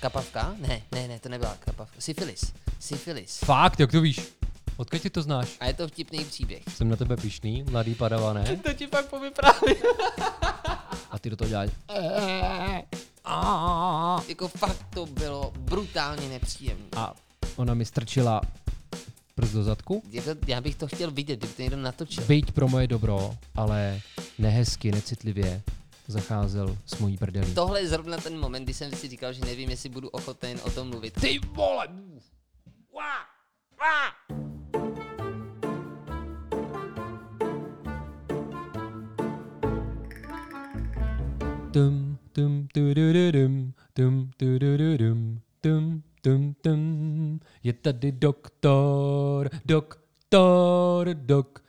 kapavka? Ne, ne, ne, to nebyla kapavka. Syfilis. Syfilis. Fakt, jak to víš? Odkud ti to znáš? A je to vtipný příběh. Jsem na tebe pišný, mladý padavané. To ti pak povyprávím. A ty do toho děláš. jako fakt to bylo brutálně nepříjemné. A ona mi strčila prst do zadku. Jako, já bych to chtěl vidět, kdyby to někdo natočil. Byť pro moje dobro, ale nehezky, necitlivě zacházel s mojí prdelí. Tohle je zrovna ten moment, kdy jsem si říkal, že nevím, jestli budu ochoten o tom mluvit. Ty vole! Tum, tum, tudududum, tum, tudududum, tum, tum, tum. Je tady doktor, doktor, doktor.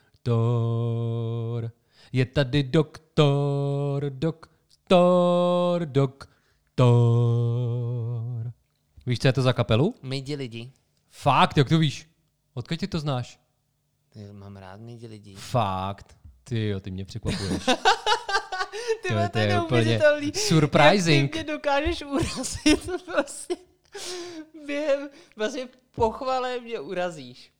Je tady doktor, doktor, doktor. Víš, co je to za kapelu? Midi lidi. Fakt, jak to víš? Odkud ty to znáš? Ty, Mám rád midi lidi. Fakt. Ty jo, ty mě překvapuješ. Ty To to je úplně surprising. Jak ty mě dokážeš urazit vlastně během vlastně pochvale mě urazíš.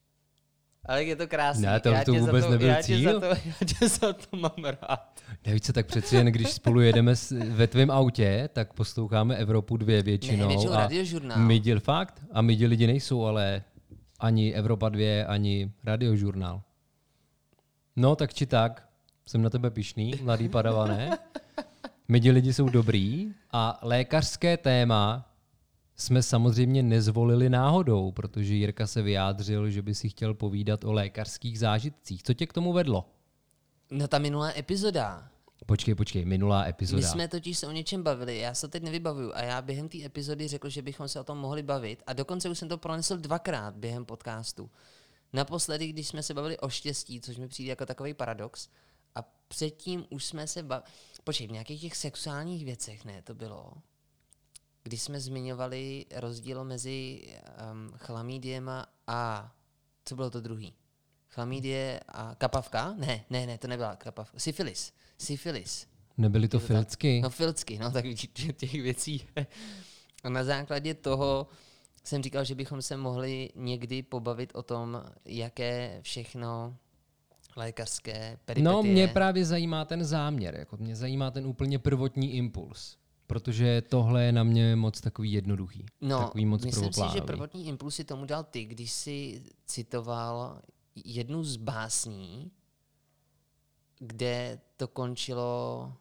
Ale je to krásný. Ne, to- já to tě vůbec to, nebyl já tě cíl. Za to, já tě za to mám rád. Nevíš co, tak přeci jen, když spolu jedeme s, ve tvém autě, tak posloucháme Evropu dvě většinou. Ne, většinou a radiožurnál. My děl fakt? A my děl lidi nejsou, ale ani Evropa 2, ani radiožurnál. No, tak či tak, jsem na tebe pišný, mladý padavané. My děl lidi jsou dobrý a lékařské téma jsme samozřejmě nezvolili náhodou, protože Jirka se vyjádřil, že by si chtěl povídat o lékařských zážitcích. Co tě k tomu vedlo? No ta minulá epizoda. Počkej, počkej, minulá epizoda. My jsme totiž se o něčem bavili, já se teď nevybavuju a já během té epizody řekl, že bychom se o tom mohli bavit a dokonce už jsem to pronesl dvakrát během podcastu. Naposledy, když jsme se bavili o štěstí, což mi přijde jako takový paradox, a předtím už jsme se bavili, počkej, v nějakých těch sexuálních věcech, ne, to bylo, když jsme zmiňovali rozdíl mezi um, chlamídiema a, co bylo to druhý? Chlamídie a kapavka? Ne, ne, ne, to nebyla kapavka. Syfilis. Syfilis. Nebyly to filcky? No filcky, no tak vidíte, těch věcí. A na základě toho jsem říkal, že bychom se mohli někdy pobavit o tom, jaké všechno lékařské peripetie. No, mě právě zajímá ten záměr, jako mě zajímá ten úplně prvotní impuls. Protože tohle je na mě moc takový jednoduchý. no, takový moc myslím si, že prvotní impulsy tomu dal ty, když jsi citoval jednu z básní, kde to končilo,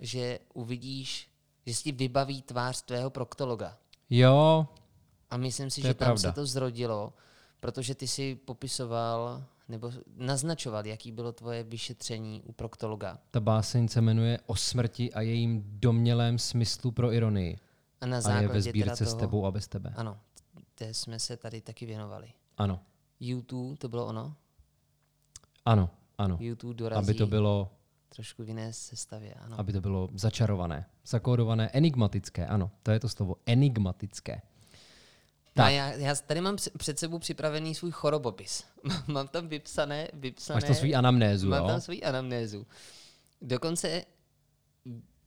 že uvidíš, že si vybaví tvář tvého proktologa. Jo, A myslím si, že tam pravda. se to zrodilo, protože ty si popisoval nebo naznačoval, jaký bylo tvoje vyšetření u proktologa. ta báseň se jmenuje O smrti a jejím domělém smyslu pro ironii. A na A je ve sbírce toho, s tebou a bez tebe. Ano, té jsme se tady taky věnovali. Ano, YouTube, to bylo ono? ano, ano. YouTube dorazí Aby to bylo, trošku v jiné sestavě, ano. aby to bylo začarované, zakódované, enigmatické, ano, to je to slovo, enigmatické. No a tak. já, já tady mám před- sebou připravený svůj chorobopis. mám tam vypsané, vypsané Máš to svůj anamnézu, Mám jo? tam svůj anamnézu. Dokonce,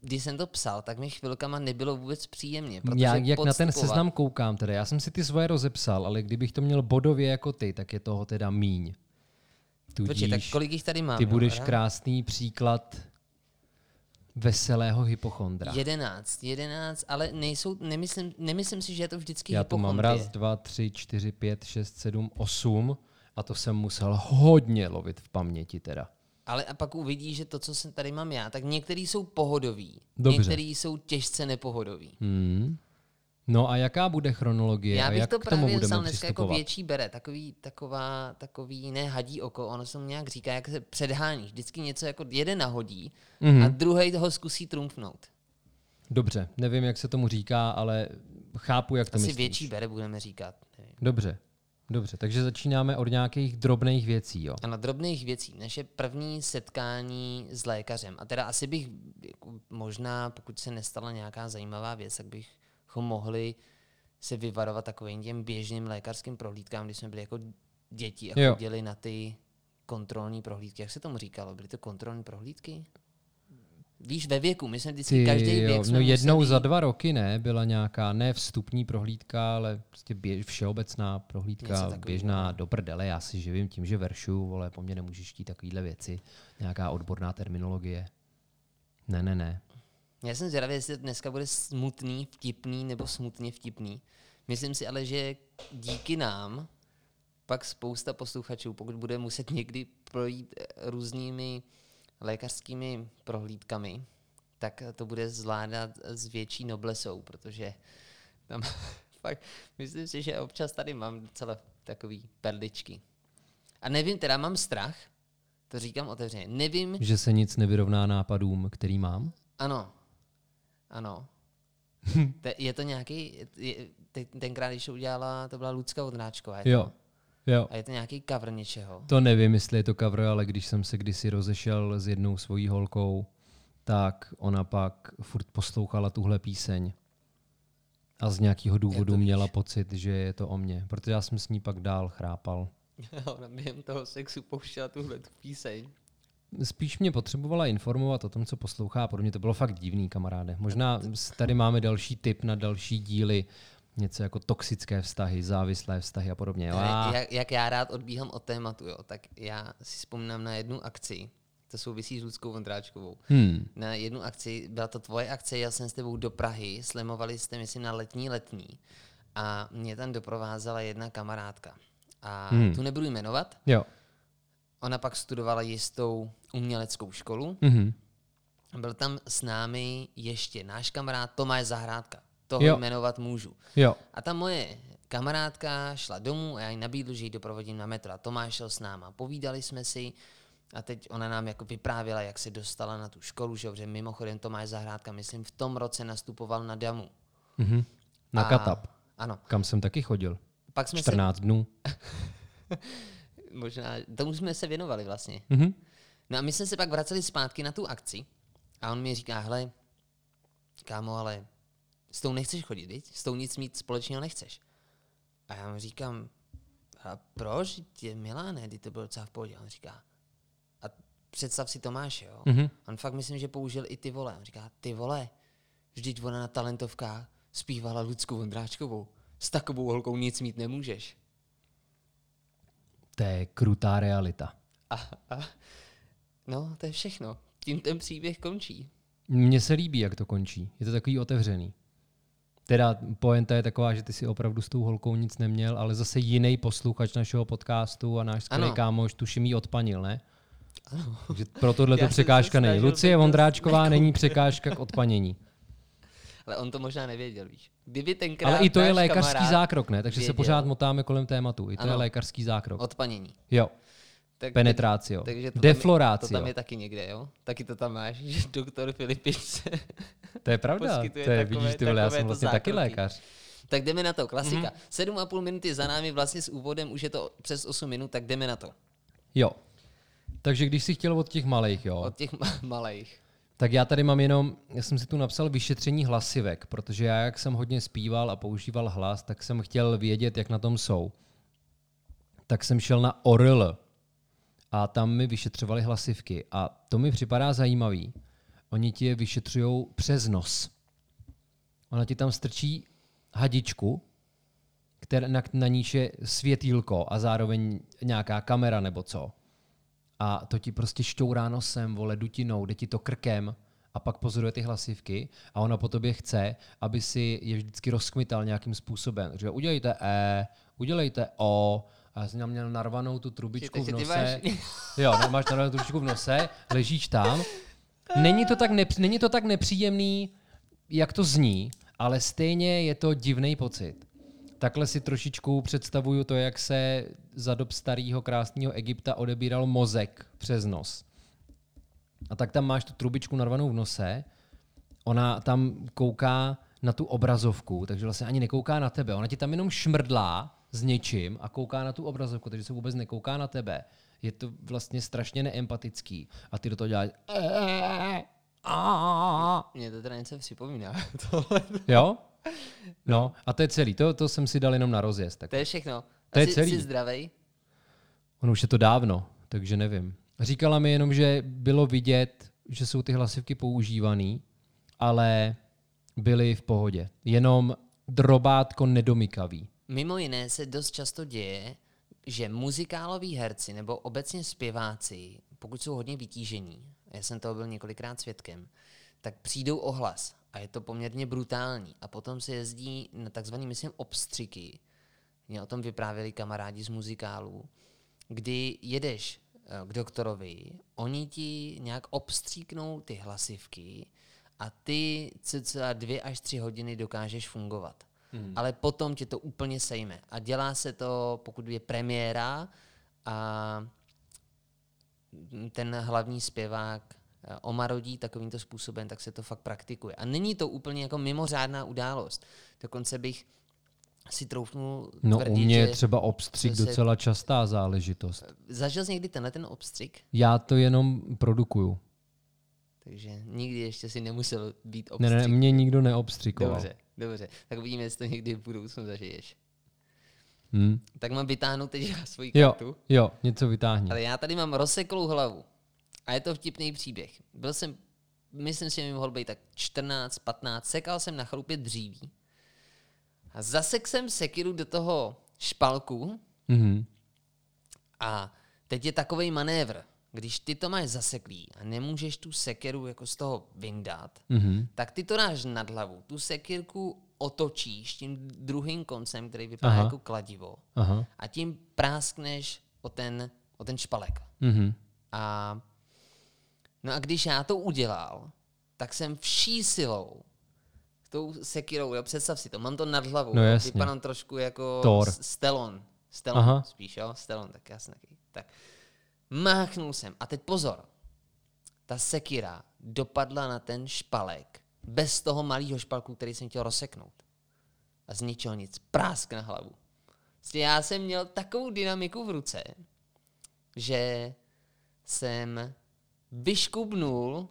když jsem to psal, tak mi chvilkama nebylo vůbec příjemně. Protože Já, jak na ten seznam koukám teda, já jsem si ty svoje rozepsal, ale kdybych to měl bodově jako ty, tak je toho teda míň. Počkej, tak Tudíž kolik jich tady mám? ty budeš krásný příklad veselého hypochondra. Jedenáct, jedenáct, ale nejsou, nemyslím, nemyslím si, že je to vždycky Já tu mám raz, dva, tři, čtyři, pět, šest, sedm, osm a to jsem musel hodně lovit v paměti teda. Ale a pak uvidíš, že to, co jsem tady mám já, tak některý jsou pohodový, Dobře. některý jsou těžce nepohodový. Hmm. No a jaká bude chronologie Já bych jak to k tomu právě vzal dneska jako větší bere, takový, taková, takový ne hadí oko, ono se mu nějak říká, jak se předháníš, vždycky něco jako jeden nahodí Mhm. a druhý toho zkusí trumfnout. Dobře, nevím, jak se tomu říká, ale chápu, jak to Asi myslíš. větší bere budeme říkat. nevím. Dobře, dobře, takže začínáme od nějakých drobných věcí, jo. A na drobných věcí, naše první setkání s lékařem. A teda asi bych, jako možná, pokud se nestala nějaká zajímavá věc, tak bychom mohli se vyvarovat takovým těm běžným lékařským prohlídkám, když jsme byli jako děti a Jo. chodili na ty kontrolní prohlídky. Jak se tomu říkalo? Byly to kontrolní prohlídky? víš, ve věku, my jsme vždycky každý jo, věk jsme no jednou museli- za dva roky ne, byla nějaká ne vstupní prohlídka, ale prostě běž, všeobecná prohlídka, běžná do prdele, já si živím tím, že veršu, vole, po mně nemůžeš chtít takovýhle věci, nějaká odborná terminologie. Ne, ne, ne. Já jsem zvědavý, jestli dneska bude smutný, vtipný nebo smutně vtipný. Myslím si ale, že díky nám pak spousta posluchačů, pokud bude muset někdy projít eh, různými lékařskými prohlídkami, tak to bude zvládat s větší noblesou, protože tam fakt, myslím si, že občas tady mám docela takový perličky. A nevím, teda mám strach, to říkám otevřeně, nevím, Že se nic nevyrovná nápadům, který mám? ano. Ano. Te, je to nějaký, je, te, tenkrát, když to udělala, to byla Lucka Vodnáčková. Jo, jo. A je to nějaký cover něčeho. To nevím, jestli je to cover, ale když jsem se kdysi rozešel s jednou svojí holkou, tak ona pak furt poslouchala tuhle píseň. A z nějakého důvodu měla pocit, že je to o mně. Protože já jsem s ní pak dál chrápal. Ona během toho sexu pouštěla tuhle tu píseň. Spíš mě potřebovala informovat o tom, co poslouchá. Pro mě to bylo fakt divný, kamaráde. Možná tady máme další tip na další díly. Něco jako toxické vztahy, závislé vztahy a podobně. A- Ale Jak, jak já rád odbíhám od tématu, jo, tak já si vzpomínám na jednu akci, to souvisí s Luckou Vondráčkovou. Hmm. Na jednu akci, byla to tvoje akce, jel jsem s tebou do Prahy, slemovali jste, myslím, na letní letní a mě tam doprovázela jedna kamarádka. A Hmm. tu nebudu jmenovat, Jo. Ona pak studovala jistou uměleckou školu. Mhm. Byl tam s námi ještě náš kamarád Tomáš Zahrádka. Toho Jo. jmenovat můžu. Jo. A ta moje kamarádka šla domů a já jí nabídl, že ji doprovodím na metro. A Tomáš šel s náma. Povídali jsme si a teď ona nám jako vyprávěla, jak se dostala na tu školu, že protože mimochodem Tomáš Zahrádka, myslím, v tom roce nastupoval na Damu. Mhm. Na A- Katap, Ano. kam jsem taky chodil. Pak jsme 14 dnů. možná, tomu jsme se věnovali vlastně. Mhm. No a my jsme se pak vraceli zpátky na tu akci a on mi říká, hele, kámo, ale s tou nechceš chodit, viď? S tou nic mít společného nechceš. A já mu říkám, a proč? Tě milá, ne? Ty to bylo docela v pohodě. On říká, a představ si Tomáše, jo? Mhm. On fakt myslím, že použil i ty vole. On říká, ty vole, vždyť ona na talentovkách zpívala Lucku Vondráčkovou. S takovou holkou nic mít nemůžeš. To je krutá realita. A, a no, to je všechno. Tím ten příběh končí. Mně se líbí, jak to končí. Je to takový otevřený. Teda poenta je taková, že ty si opravdu s tou holkou nic neměl, ale zase jiný posluchač našeho podcastu a náš skvělý Ano. kámoš tuším jí odpanil, ne? Takže pro tohle to překážka není. Lucie Vondráčková není překážka k odpanění. Ale on to možná nevěděl, víš. Kdyby tenkrát Ale i to je lékařský kamarád zákrok, ne? Takže se věděl. pořád motáme kolem tématu. I to je Ano. lékařský zákrok. Odpanění. Jo, Tak, penetrácio. takže to Deflorácio. Tam je, to tam je taky někde, jo? Taky to tam máš, že doktor Filipic. To je pravda. To je, takové- vidíš, ty vole, já jsem vlastně taky zákroky. lékař. tak jdeme na to, klasika. Mhm. Mm. Sedm a půl minuty za námi, vlastně s úvodem už je to přes 8 minut, tak jdeme na to. Jo. Takže když jsi chtěl od těch malých, jo, Od těch ma- malých. Tak já tady mám jenom, já jsem si tu napsal vyšetření hlasivek, protože já, jak jsem hodně zpíval a používal hlas, tak jsem chtěl vědět, jak na tom jsou. Tak jsem šel na ORL a tam mi vyšetřovali hlasivky a to mi připadá zajímavý. Oni ti je vyšetřují přes nos. Ona ti tam strčí hadičku, které, na, na níž je světýlko a zároveň nějaká kamera nebo co. A to ti prostě šťourá nosem, vole, dutinou, jde ti to krkem a pak pozoruje ty hlasivky a ona po tobě chce, aby si je vždycky rozkmital nějakým způsobem. Takže udělejte E, udělejte O, a já jsem měl narvanou tu trubičku v nose. Jo, no, máš narvanou trubičku v nose, ležíš tam. Není to, tak nepř- není to tak nepříjemný, jak to zní, ale stejně je to divný pocit. Takhle si trošičku představuju to, jak se za dob starého krásného Egypta odebíral mozek přes nos. A tak tam máš tu trubičku narvanou v nose, ona tam kouká na tu obrazovku, takže vlastně ani nekouká na tebe. Ona ti tam jenom šmrdlá s něčím a kouká na tu obrazovku, takže se vůbec nekouká na tebe. Je to vlastně strašně neempatický. A ty do toho děláš... Mně to teda něco připomíná. Tohle. Jo? No, a to je celý. To, to jsem si dal jenom na rozjezd. Tak. To je všechno. To je Jsi- celý. Jsi zdravej? Ono už je to dávno, takže nevím. Říkala mi jenom, že bylo vidět že jsou ty hlasivky používaný, ale byly v pohodě. Jenom drobátko nedomykavý. Mimo jiné se dost často děje, že muzikáloví herci nebo obecně zpěváci, pokud jsou hodně vytížení, já jsem toho byl několikrát svědkem, tak přijdou o hlas a je to poměrně brutální. A potom se jezdí na takzvaný, myslím, obstřiky. Mě o tom vyprávěli kamarádi z muzikálů, kdy jedeš eh, k doktorovi, oni ti nějak obstříknou ty hlasivky a ty cca dvě až tři hodiny dokážeš fungovat. Hmm. Ale potom tě to úplně sejme. A dělá se to, pokud je premiéra a ten hlavní zpěvák omarodí takovýmto způsobem, tak se to fakt praktikuje. A není to úplně jako mimořádná událost. Dokonce bych si troufnul No tvrdit, u mě je třeba obstřik se- docela častá záležitost. zažil jsi někdy tenhle ten obstřik, Já to jenom produkuju. takže nikdy ještě si nemusel být Ne, obstřik. ne, mě nikdo neobstřikoval. Dobře, dobře. Tak uvidíme, jestli to někdy v budoucnu zažiješ. Hm? Tak mám vytáhnout teď svoji Jo, kartu. jo, něco vytáhni. Ale já tady mám rozseklou hlavu. A je to vtipný příběh. Byl jsem, myslím si, že mi mohl být tak 14, 15, sekal jsem na chalupě dříví. A zasek jsem sekiru do toho špalku Mhm. a teď je takový manévr. Když ty to máš zaseklý a nemůžeš tu sekeru jako z toho vyndat, Mhm. tak ty to dáš nad hlavu. Tu sekirku otočíš tím druhým koncem, který vypadá Aha. jako kladivo Aha. a tím práskneš o ten, o ten špalek. Mhm. A, no a když já to udělal, tak jsem vší silou tou sekirou, jo, představ si to, mám to nad hlavou, No jasně. vypadám trošku jako Thor. Stelon. Stelon Aha. spíš, jo, Stelon, tak jasně. taky. Tak máchnul jsem a teď pozor, ta sekira dopadla na ten špalek bez toho malého špalku, který jsem chtěl rozseknout. A z ničeho nic, prásk na hlavu. Prostě já jsem měl takovou dynamiku v ruce, že jsem vyškubnul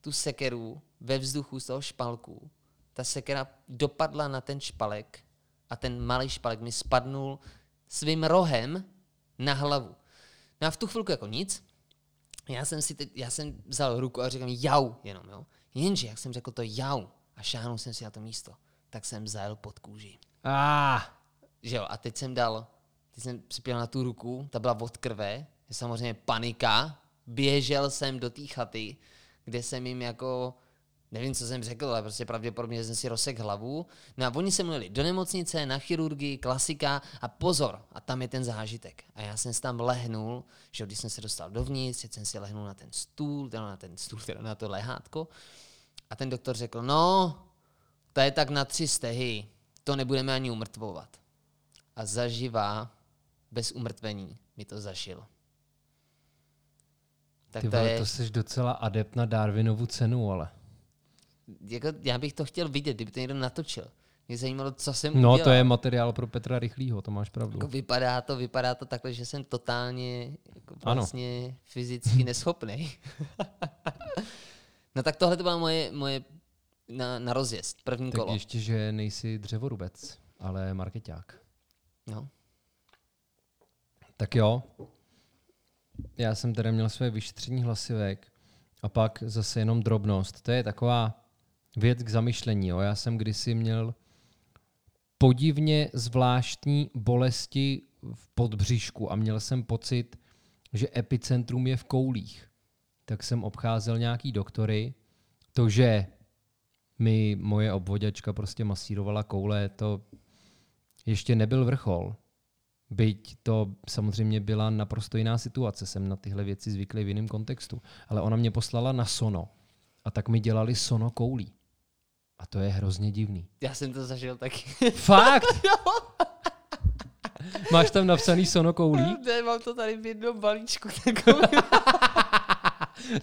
tu sekeru ve vzduchu z toho špalku. Ta sekera dopadla na ten špalek a ten malý špalek mi spadnul svým rohem na hlavu. No a v tu chvilku jako nic. Já jsem si teď, já jsem vzal ruku a říkám jau jenom, jo. Jenže, jak jsem řekl to jau a šáhnul jsem si na to místo, tak jsem zajel pod kůži. Ah, Že jo, a teď jsem dal, teď jsem připěl na tu ruku, ta byla od krve, je samozřejmě panika, běžel jsem do té chaty, kde jsem jim jako, nevím, co jsem řekl, ale prostě pravděpodobně jsem si rozsek hlavu. No a oni se mluvili do nemocnice, na chirurgii, klasika a pozor, a tam je ten zážitek. A já jsem si tam lehnul, že když jsem se dostal dovnitř, jsem si lehnul na ten stůl, teda na ten stůl, teda na to lehátko. A ten doktor řekl, no, to je tak na tři stehy, to nebudeme ani umrtvovat a zaživá, bez umrtvení, mi to zašil. Tak ty to vole, je, to jsi docela adept na Darwinovu cenu, ale. jako, já bych to chtěl vidět, kdyby to někdo natočil. Mě zajímalo, co jsem No, udělal. to je materiál pro Petra Rychlýho, to máš pravdu. Jako vypadá to, vypadá to takhle, že jsem totálně jako Ano. vlastně fyzicky neschopný. no tak tohle to byla moje, moje na, na rozjezd, první Tak kolo. ještě, že nejsi dřevorubec, ale marketák. No. Tak jo. Já jsem teda měl své vyšetření hlasivek a pak zase jenom drobnost. To je taková věc k zamyšlení. Jo. Já jsem kdysi měl podivně zvláštní bolesti v podbříšku a měl jsem pocit, že epicentrum je v koulích. Tak jsem obcházel nějaký doktory. To, že mi moje obvoděčka prostě masírovala koule, to ještě nebyl vrchol. Byť to samozřejmě byla naprosto jiná situace, jsem na tyhle věci zvyklý v jiném kontextu. Ale ona mě poslala na sono a tak mi dělali sono koulí. A to je hrozně divný. Já jsem to zažil taky. Fakt? Máš tam napsaný sono koulí? ne, mám to tady v jednom balíčku.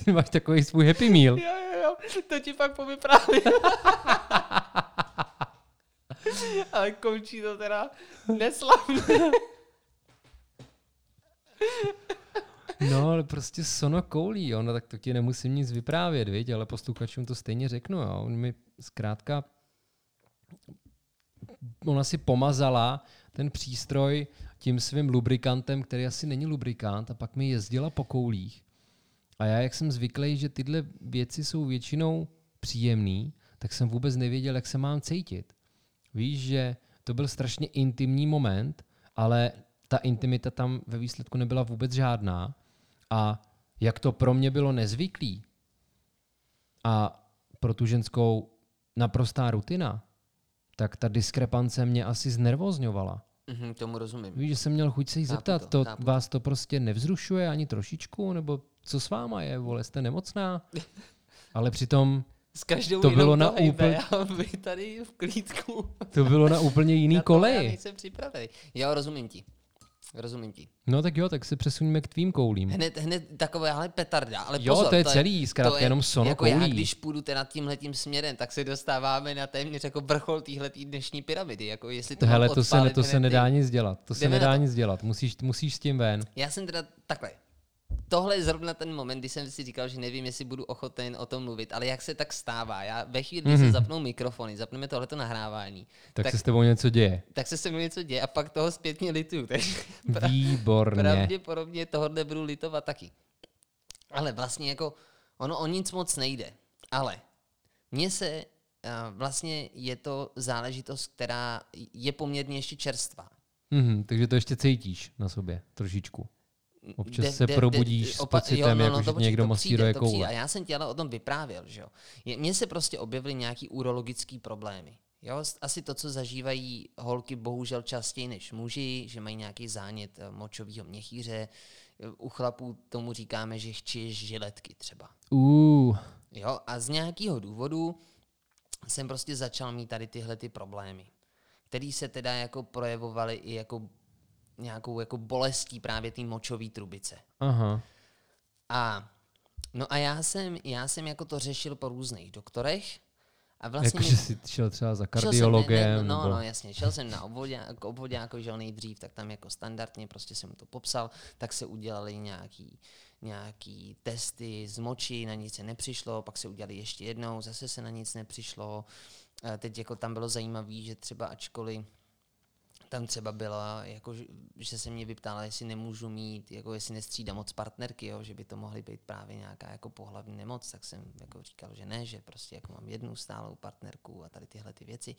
Ty máš takový svůj happy meal. Jo, jo, jo, to ti pak povyprávím. Ale končí to teda neslavně. No, ale prostě sono koulí, jo. No, tak to ti nemusím nic vyprávět, viď? ale posluchačům to stejně řeknu. Jo. On mi zkrátka ona si pomazala ten přístroj tím svým lubrikantem, který asi není lubrikant, a pak mi jezdila po koulích. A já, jak jsem zvyklý, že tyhle věci jsou většinou příjemný, tak jsem vůbec nevěděl, jak se mám cítit. Víš, že to byl strašně intimní moment, ale ta intimita tam ve výsledku nebyla vůbec žádná. A jak to pro mě bylo nezvyklý a pro tu ženskou naprostá rutina, tak ta diskrepance mě asi znervozňovala. Mhm, tomu rozumím. Víš, že jsem měl chuť se jí Chápu zeptat, to, to, vás to prostě nevzrušuje ani trošičku, nebo co s váma je, vole, jste nemocná? Ale přitom S každou To bylo na úplně- Já vy tady v klídku. to bylo na úplně jiný Na Já nejsem připravený. Jo, rozumím ti. Rozumím ti. No tak jo, tak se přesuňme k tvým koulím. Hned, hned takové, ale petarda. Ale Jo, pozor, to je celý, zkrátka jenom sono jako já, koulí. když půjdu teda tímhletím směrem, tak se dostáváme na téměř jako vrchol téhletý dnešní pyramidy. Jako jestli to Hele, to se, to se nedá nic dělat. To se Jdeme nedá to. nic dělat. Musíš, musíš s tím ven. Já jsem teda takhle. Tohle je zrovna ten moment, kdy jsem si říkal, že nevím, jestli budu ochoten o tom mluvit, ale jak se tak stává, já ve chvíli, kdy Mhm. se zapnou mikrofony, zapneme tohleto nahrávání, Tak, Tak- se s tebou něco děje. tak se se mnou něco děje a pak toho zpětně lituju. Výborně. pravděpodobně tohle budu litovat taky. Ale vlastně jako, ono o nic moc nejde. Ale mně se a, vlastně je to záležitost, která je poměrně ještě čerstvá. Mhm, takže to ještě cítíš na sobě trošičku. Občas De- se de- probudíš de- s opa- pocitem, jako, že to ti počkej, někdo to masíruje přijde, koule. A já jsem ti ale o tom vyprávěl, že jo. Mně se prostě objevily nějaký urologický problémy. Jo, S- asi to, co zažívají holky bohužel častěji než muži, že mají nějaký zánět eh, močového měchýře. U chlapů tomu říkáme, že chčíš žiletky třeba. Uh, Jo, a z nějakého důvodu jsem prostě začal mít tady tyhle ty problémy, které se teda jako projevovaly i jako nějakou jako bolestí právě té močové trubice. aha. A no a já jsem, já jsem jako to řešil po různých doktorech a vlastně Jakože jsi šel třeba za Šel jsem, kardiologem. ne, ne, no, nebo... no, jasně, šel jsem na obvodě, k obvodě že nejdřív, tak tam jako standardně, prostě jsem mu to popsal, tak se udělali nějaký, nějaký testy z moči, na nic se nepřišlo, pak se udělali ještě jednou, zase se na nic nepřišlo. A teď jako tam bylo zajímavé, že třeba ačkoliv tam třeba byla, jako, že- se mě vyptala, jestli nemůžu mít, jako jestli nestřídám moc partnerky, jo, že by to mohly být právě nějaká jako pohlavní nemoc, tak jsem jako říkal, že ne, že prostě jako mám jednu stálou partnerku a tady tyhle ty věci.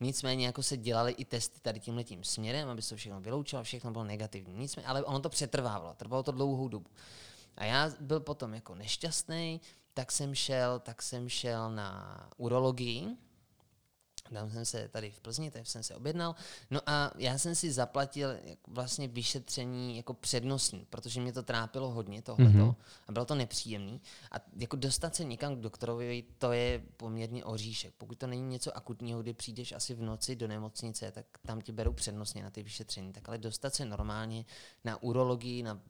Nicméně jako se dělaly i testy tady tímhle tím směrem, aby se všechno vyloučilo, všechno bylo negativní. Nicméně, ale ono to přetrvávalo, trvalo to dlouhou dobu. A já byl potom jako nešťastný, tak jsem šel, tak jsem šel na urologii, tam jsem se tady v Plzni, tady jsem se objednal. No a já jsem si zaplatil vlastně vyšetření jako přednostní, protože mě to trápilo hodně tohleto mm-hmm. a bylo to nepříjemný. A jako dostat se někam k doktorovi, to je poměrně oříšek. Pokud to není něco akutního, kdy přijdeš asi v noci do nemocnice, tak tam ti berou přednostně na ty vyšetření. Tak ale dostat se normálně na urologii, na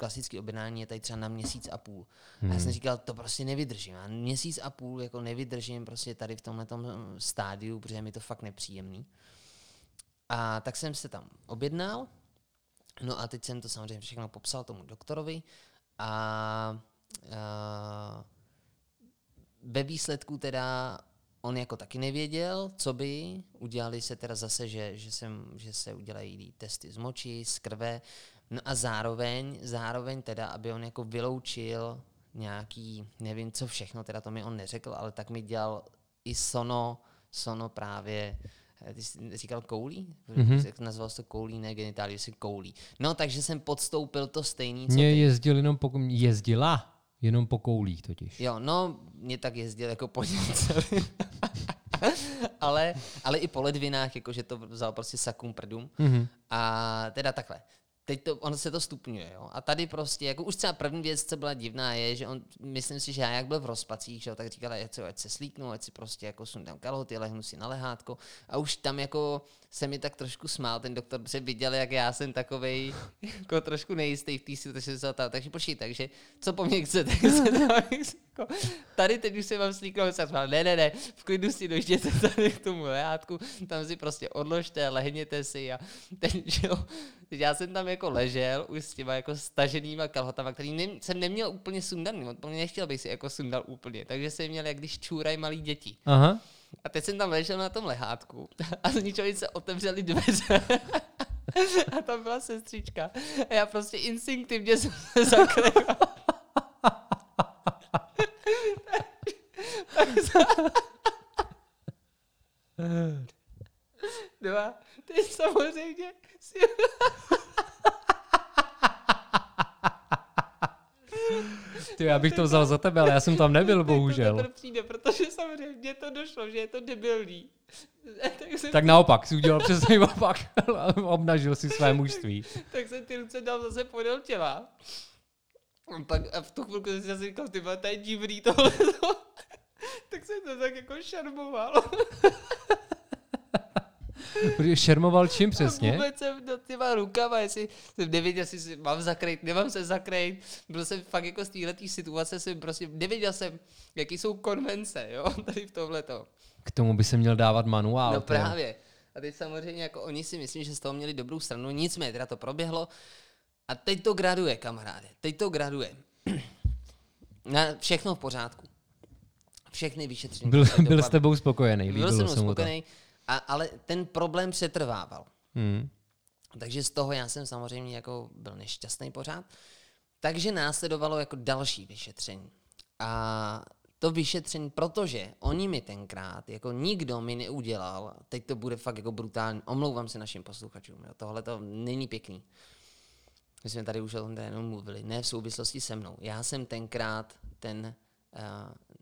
klasické objednání je tady třeba na měsíc a půl. Hmm. A já jsem říkal, to prostě nevydržím. Já měsíc a půl jako nevydržím prostě tady v tomhle stádiu, protože je mi to fakt nepříjemný. A tak jsem se tam objednal, no a teď jsem to samozřejmě všechno popsal tomu doktorovi a, a ve výsledku teda on jako taky nevěděl, co by. Udělali se teda zase, že, že, jsem, že se udělají testy z moči, z krve. No a zároveň, zároveň teda, aby on jako vyloučil nějaký, nevím co všechno, teda to mi on neřekl, ale tak mi dělal i sono, sono právě, eh, ty jsi říkal koulí? Mm-hmm. Nazval jsi to koulí, ne genitálí, jsi koulí. No, takže jsem podstoupil to stejný, co Mě ty. jezdil jenom po, jezdila jenom po koulích totiž. Jo, no, mě tak jezdil jako po ale, ale i po ledvinách, jakože to vzal prostě sakum prdům. Mhm. A teda takhle. Teď to, ono se to stupňuje, jo. A tady prostě, jako už třeba první věc, co byla divná, je, že on, myslím si, že já jak byl v rozpacích, že jo, tak říkal, ať, se, ať se slíknu, ať si prostě jako sundám kalhoty, lehnu si na lehátko. A už tam jako se mi tak trošku smál ten doktor, protože viděl, jak já jsem takovej jako trošku nejistý v té situaci, takže počkej, takže co po mně chcete? Jako, tady teď už se vám slíknout, jsem ne, ne, ne, v klidu si dojděte tady k tomu lehátku, tam si prostě odložte, lehněte si a ten, že jo, teď já jsem tam jako ležel už s těma jako staženýma kalhotama, který ne, jsem neměl úplně sundaný, on nechtěl bych si jako sundal úplně, takže jsem měl, jak když čůrají malí děti. Aha. A teď jsem tam ležel na tom lehátku a z ničeho se otevřeli dveře. A tam byla sestřička. A já prostě instinktivně jsem se zakryl. Dva. Ty samozřejmě si... Ty, já bych to vzal za tebe, ale já jsem tam nebyl, bohužel. To přijde, protože samozřejmě to došlo, že je to debilní. tak, jsem... tak naopak, si udělal přesně opak. Obnažil si své mužství. tak jsem ty ruce dal zase podél těla. A pak a v tu chvilku jsem si říkal, ty to je divný tohle. tak jsem to tak jako šarmoval. Šermoval čím přesně? Vůbec jsem do těma rukama, jestli jsem nevěděl, jestli si mám zakrýt, nemám se zakrýt. Byl jsem fakt jako z této situace, jsem prostě nevěděl jsem, jaký jsou konvence, jo, tady v tomhleto. K tomu by se měl dávat manuál. No právě. A teď samozřejmě jako oni si myslím, že z toho měli dobrou stranu, nicméně teda to proběhlo. A teď to graduje, kamaráde. Teď to graduje. Na všechno v pořádku. Všechny vyšetření. Byl, byl s tebou spokojený. Byl jsem spokojený. To. A, ale ten problém přetrvával. Hmm. Takže z toho já jsem samozřejmě jako byl nešťastný pořád. Takže následovalo jako další vyšetření. A to vyšetření, protože oni mi tenkrát, jako nikdo mi neudělal, teď to bude fakt jako brutální, omlouvám se našim posluchačům, jo, tohle to není pěkný. My jsme tady už o tom jenom mluvili, ne v souvislosti se mnou. Já jsem tenkrát ten uh,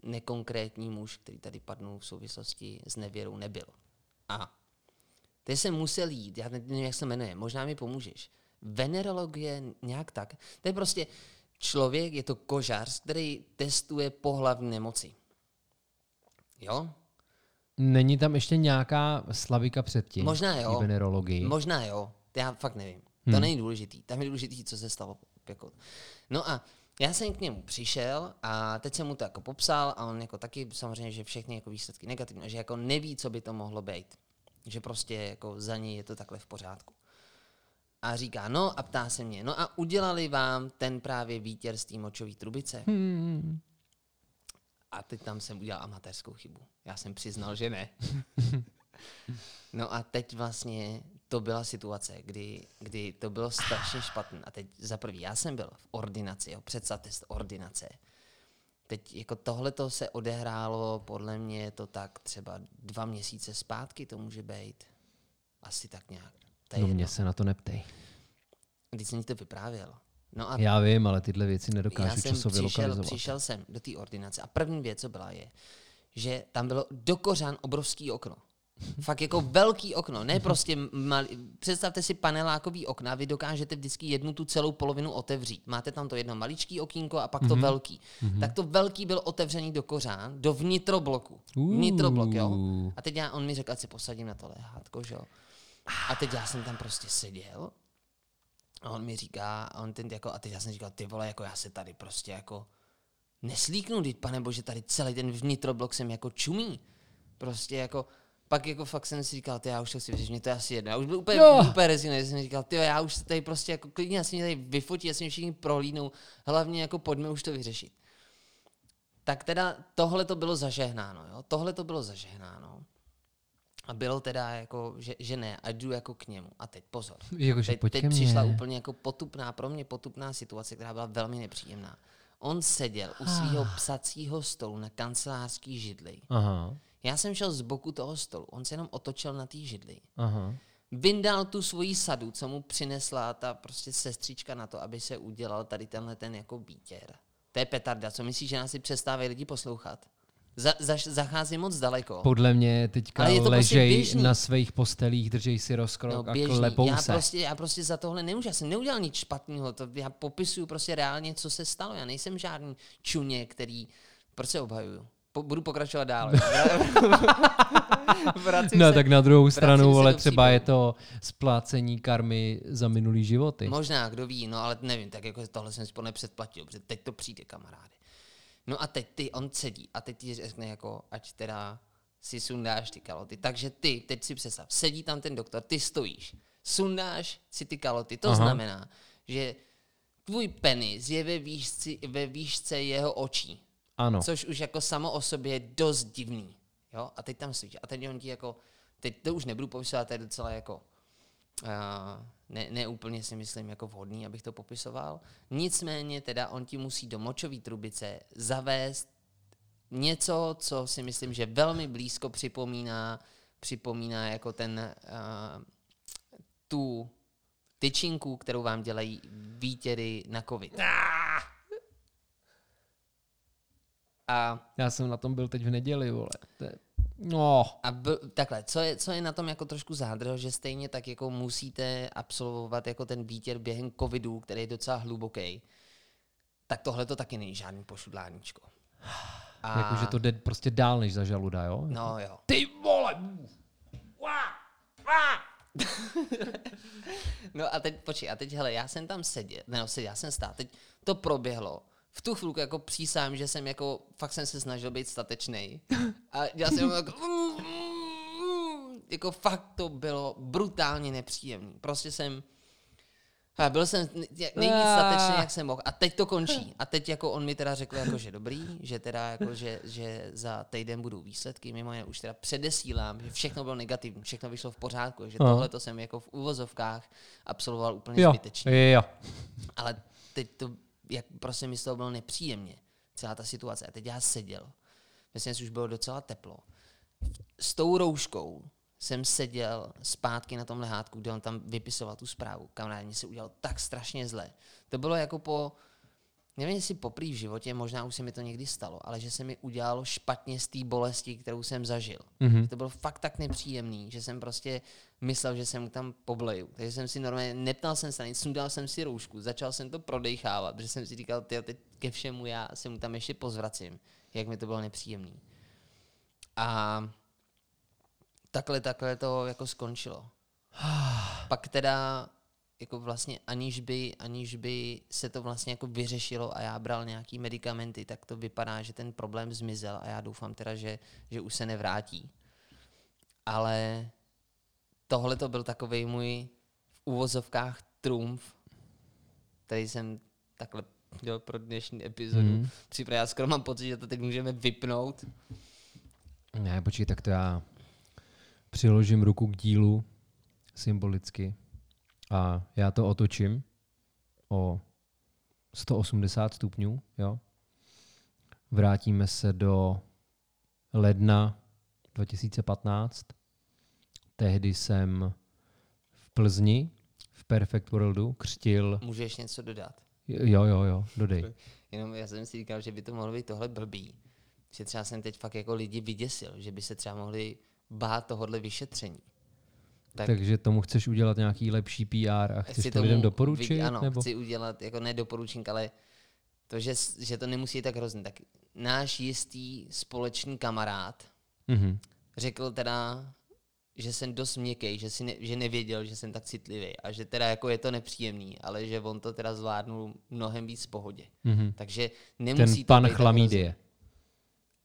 nekonkrétní muž, který tady padnul v souvislosti s nevěrou, nebyl. A teď jsem musel jít, já nevím, jak se jmenuje, možná mi pomůžeš. Venerologie nějak tak. To je prostě člověk, je to kožář, který testuje pohlavní nemoci. Jo? Není tam ještě nějaká slavika předtím? Možná jo. Venerologii. Možná jo. Já fakt nevím. Hmm. To není důležitý. Tam je důležitý, co se stalo. Jako. No a já jsem k němu přišel a teď jsem mu to jako popsal a on jako taky samozřejmě, že všechny jako výsledky negativní, že jako neví, co by to mohlo být. Že prostě jako za něj je to takhle v pořádku. A říká, no a ptá se mě, no a udělali vám ten právě výtěr z té močové trubice? Hmm. A teď tam jsem udělal amatérskou chybu. Já jsem přiznal, že ne. no a teď vlastně to byla situace, kdy, kdy to bylo strašně špatné. A teď za prvý, já jsem byl v ordinaci, jo, představte ordinace. Teď jako tohle to se odehrálo, podle mě to tak třeba dva měsíce zpátky to může být. Asi tak nějak. no mě se na to neptej. Když jsem ti to vyprávěl. No a já vím, ale tyhle věci nedokážu já jsem časově přišel, lokalizovat. Přišel jsem do té ordinace a první věc, co byla, je, že tam bylo dokořán obrovský okno. Fakt jako velký okno, ne prostě malý. Představte si panelákový okna, vy dokážete vždycky jednu tu celou polovinu otevřít. Máte tam to jedno maličký okýnko a pak mm-hmm. to mhm. velký. Mm-hmm. Tak to velký byl otevřený do kořán, do vnitrobloku. Uh. Vnitroblok, jo. A teď já, on mi řekl, ať se posadím na to lehátko, že jo. A teď já jsem tam prostě seděl a on mi říká, a on ten jako, a teď já jsem říkal, ty vole, jako já se tady prostě jako neslíknu, teď pane bože, tady celý ten vnitroblok jsem jako čumí. Prostě jako, pak jako fakt jsem si říkal, ty já už to si vyřešit, mě to je asi jedno. Já už byl úplně, jo. úplně rezivný, jsem říkal, ty já už tady prostě jako klidně asi mě tady vyfotí, asi mě všichni prohlídnou, hlavně jako pojďme už to vyřešit. Tak teda tohle to bylo zažehnáno, jo? tohle to bylo zažehnáno. A bylo teda jako, že, že ne, a jdu jako k němu. A teď pozor. Jako, teď, teď přišla úplně jako potupná, pro mě potupná situace, která byla velmi nepříjemná. On seděl u svého ah. psacího stolu na kancelářský židli. Aha já jsem šel z boku toho stolu, on se jenom otočil na té židli. Aha. Vyndal tu svoji sadu, co mu přinesla ta prostě sestřička na to, aby se udělal tady tenhle ten jako výtěr. To je petarda, co myslíš, že nás si přestávají lidi poslouchat? Za, za, zachází moc daleko. Podle mě teďka prostě ležej prostě na svých postelích, držej si rozkrok no, a klepou já se. Prostě, já prostě za tohle nemůžu, já jsem neudělal nic špatného, to já popisuju prostě reálně, co se stalo. Já nejsem žádný čuně, který, proč se obhajuju? Po, budu pokračovat dál. no se, tak na druhou stranu, ale třeba je to splácení karmy za minulý životy. Možná, kdo ví, no ale nevím, tak jako tohle jsem si nepředplatil, protože teď to přijde, kamaráde. No a teď ty, on sedí a teď ti řekne jako, ať teda si sundáš ty kaloty. Takže ty, teď si představ, sedí tam ten doktor, ty stojíš, sundáš si ty kaloty. To Aha. znamená, že tvůj penis je ve výšce, ve výšce jeho očí. Ano. Což už jako samo o sobě je dost divný. Jo? A teď tam stojíš. A teď on ti jako, teď to už nebudu popisovat, to je docela jako, uh, ne, ne úplně si myslím jako vhodný, abych to popisoval. Nicméně teda on ti musí do močové trubice zavést něco, co si myslím, že velmi blízko připomíná, připomíná jako ten, uh, tu tyčinku, kterou vám dělají výtěry na covid. A Já jsem na tom byl teď v neděli, vole. To je... No, A byl, takhle, co je, co je na tom jako trošku zádrhel, že stejně tak jako musíte absolvovat jako ten výtěr během covidu, který je docela hluboký, tak tohle to taky není žádný pošudláníčko. A, jakože to jde prostě dál než za žaluda, jo? No jo. Ty vole! No a teď, počkej, a teď, hele, já jsem tam seděl, ne, no, seděl, já jsem stál, teď to proběhlo. V tu chvilku jako přísám, že jsem jako, fakt jsem se snažil být statečný. A dělal jsem jako, jako fakt to bylo brutálně nepříjemný. Prostě jsem, a byl jsem nejvíc statečný, jak jsem mohl. A teď to končí. A teď jako on mi teda řekl, jako, že dobrý, že teda jako, že, že za týden budou výsledky. Mimo jiné už teda předesílám, že všechno bylo negativní, všechno vyšlo v pořádku, že tohle to jsem jako v úvozovkách absolvoval úplně Jo, zbytečně. jo. Ale teď to, jak prostě mi z toho bylo nepříjemně, celá ta situace. A teď já seděl, myslím, že už bylo docela teplo. S tou rouškou jsem seděl zpátky na tom lehátku, kde on tam vypisoval tu zprávu. Kamarád, mě se udělal tak strašně zle. To bylo jako po, nevím, jestli poprý v životě, možná už se mi to někdy stalo, ale že se mi udělalo špatně z té bolesti, kterou jsem zažil. Mhm. To bylo fakt tak nepříjemný, že jsem prostě myslel, že jsem tam pobleju. Takže jsem si normálně, neptal jsem se na nic, sundal jsem si roušku, začal jsem to prodejchávat, protože jsem si říkal, ty teď ke všemu já se mu tam ještě pozvracím, jak mi to bylo nepříjemný. A takhle, takhle to jako skončilo. Pak teda jako vlastně aniž by, aniž by se to vlastně jako vyřešilo a já bral nějaký medicamenty, tak to vypadá, že ten problém zmizel a já doufám teda, že, že už se nevrátí. Ale tohle to byl takový můj v úvozovkách trumf, který jsem takhle dělal pro dnešní epizodu. Mm. Připravil, já skoro mám pocit, že to teď můžeme vypnout. Ne, počkej, tak to já přiložím ruku k dílu symbolicky a já to otočím o 180 stupňů, jo. Vrátíme se do ledna 2015. Tehdy jsem v Plzni v Perfect Worldu křtil, Můžeš něco dodat? jo, jo, jo, dodej. Jenom já jsem si říkal, že by to mohlo být tohle blbý. Že třeba jsem teď fakt jako lidi vyděsil, že by se třeba mohli bát tohohle vyšetření. Tak, Takže tomu chceš udělat nějaký lepší PR a chceš to lidem doporučit? vy- ano, nebo? chci udělat, jako ne doporučník, ale to, že, že to nemusí být tak hrozný. Tak náš jistý společný kamarád Mhm. řekl teda, že jsem dost měkký, že, si ne, že nevěděl, že jsem tak citlivý a že teda jako je to nepříjemný, ale že on to teda zvládnul mnohem víc v pohodě. Mhm. Takže Ten nemusí to pan chlamídie.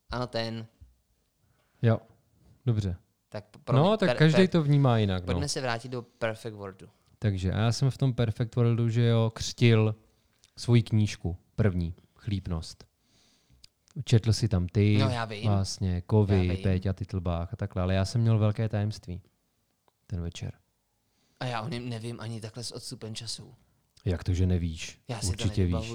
Ano, ten. Jo, dobře. Tak pro no, tak každý to vnímá jinak. No. Pojďme se vrátit do Perfect Worldu. Takže a já jsem v tom Perfect Worldu, že jo, křtil svoji knížku, první, Chlípnost. Četl si tam ty, No, já vím. vlastně, Já Kovy, vím. Péťa Titlbách a takhle, ale já jsem měl velké tajemství ten večer. A já o něm nevím ani takhle s odstupem času. Jak to, že nevíš? Já si Určitě to víš.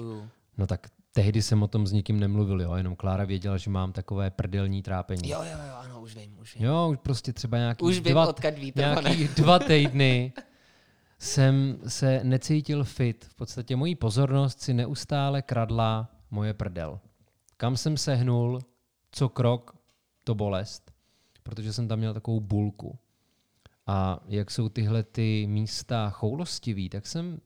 No tak tehdy jsem o tom s nikým nemluvil, jo, jenom Klára věděla, že mám takové prdelní trápení. Jo, jo, jo, ano, už vím, už vím. Jo, už prostě třeba nějaký Už vím, dva, odkud ví to, ne? nějaký dva týdny jsem se necítil fit. V podstatě mojí pozornost si neustále kradla moje prdel. Kam jsem sehnul, co krok, to bolest. Protože jsem tam měl takovou bulku. A jak jsou tyhle ty místa choulostivý, tak jsem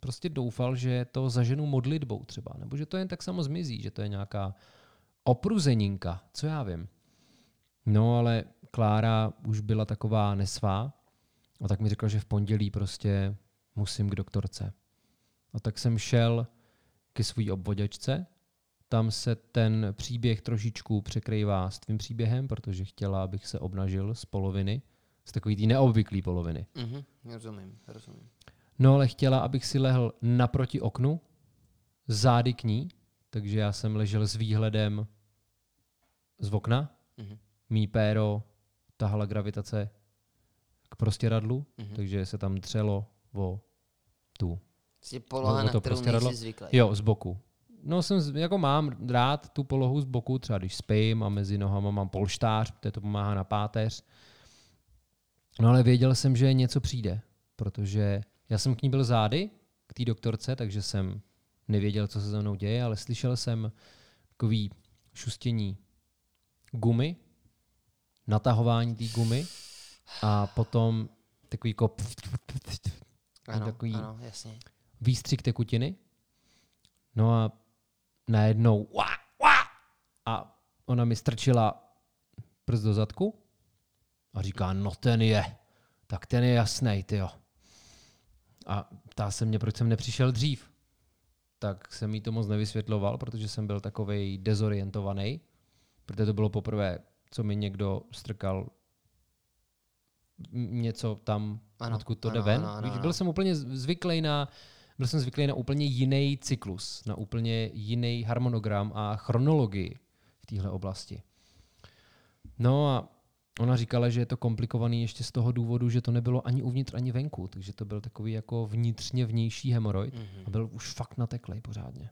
prostě doufal, že to zaženu modlitbou třeba. Nebo že to jen tak samo zmizí, že to je nějaká opruzeninka, co já vím. No ale Klára už byla taková nesvá a tak mi řekla, že v pondělí prostě musím k doktorce. A tak jsem šel ke své obvoděčce, tam se ten příběh trošičku překrývá s tvým příběhem, protože chtěla, abych se obnažil z poloviny, z takový té neobvyklý poloviny. Mhm, rozumím, rozumím. No ale chtěla, abych si lehl naproti oknu, zády k ní, takže já jsem ležel s výhledem z okna, Mhm. mý péro tahala gravitace k prostěradlu, Mhm. takže se tam třelo o tu. Prostě poloha, na to kterou prostě zvyklý. Jo, z boku. no jsem, jako mám rád tu polohu z boku, třeba když spím a mezi nohama mám polštář, protože to pomáhá na páteř. No ale věděl jsem, že něco přijde, protože já jsem k ní byl zády, k té doktorce, takže jsem nevěděl, co se se mnou děje, ale slyšel jsem takový šustění gumy, natahování té gumy a potom takový jako Ano, takový- ano, jasně. výstřik tekutiny. No a najednou uá, uá, a ona mi strčila prst do zadku a říká, no ten je, tak ten je jasný, jo. A ptá se mě, proč jsem nepřišel dřív. Tak jsem jí to moc nevysvětloval, protože jsem byl takovej dezorientovaný, protože to bylo poprvé, co mi někdo strkal něco tam, Ano, odkud to ano, jde ven. ano, ano, ano. byl jsem úplně zvyklý na byl jsem zvyklý na úplně jiný cyklus, na úplně jiný harmonogram a chronologii v téhle oblasti. No a ona říkala, že je to komplikovaný ještě z toho důvodu, že to nebylo ani uvnitř, ani venku, takže to byl takový jako vnitřně vnější hemoroid Mhm. a byl už fakt nateklej pořádně.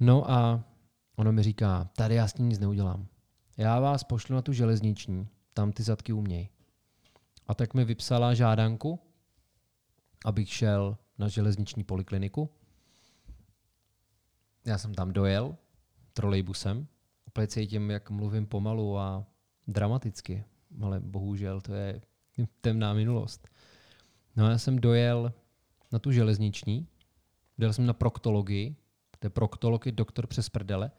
No a ona mi říká, tady já s tím nic neudělám. Já vás pošlu na tu železniční, tam ty zadky uměj. A tak mi vypsala žádanku, abych šel na železniční polikliniku. Já jsem tam dojel trolejbusem. Úplně cítím, jak mluvím pomalu a dramaticky, ale bohužel to je temná minulost. No a já jsem dojel na tu železniční, dojel jsem na proktologii, to je proktolog je doktor přes prdele.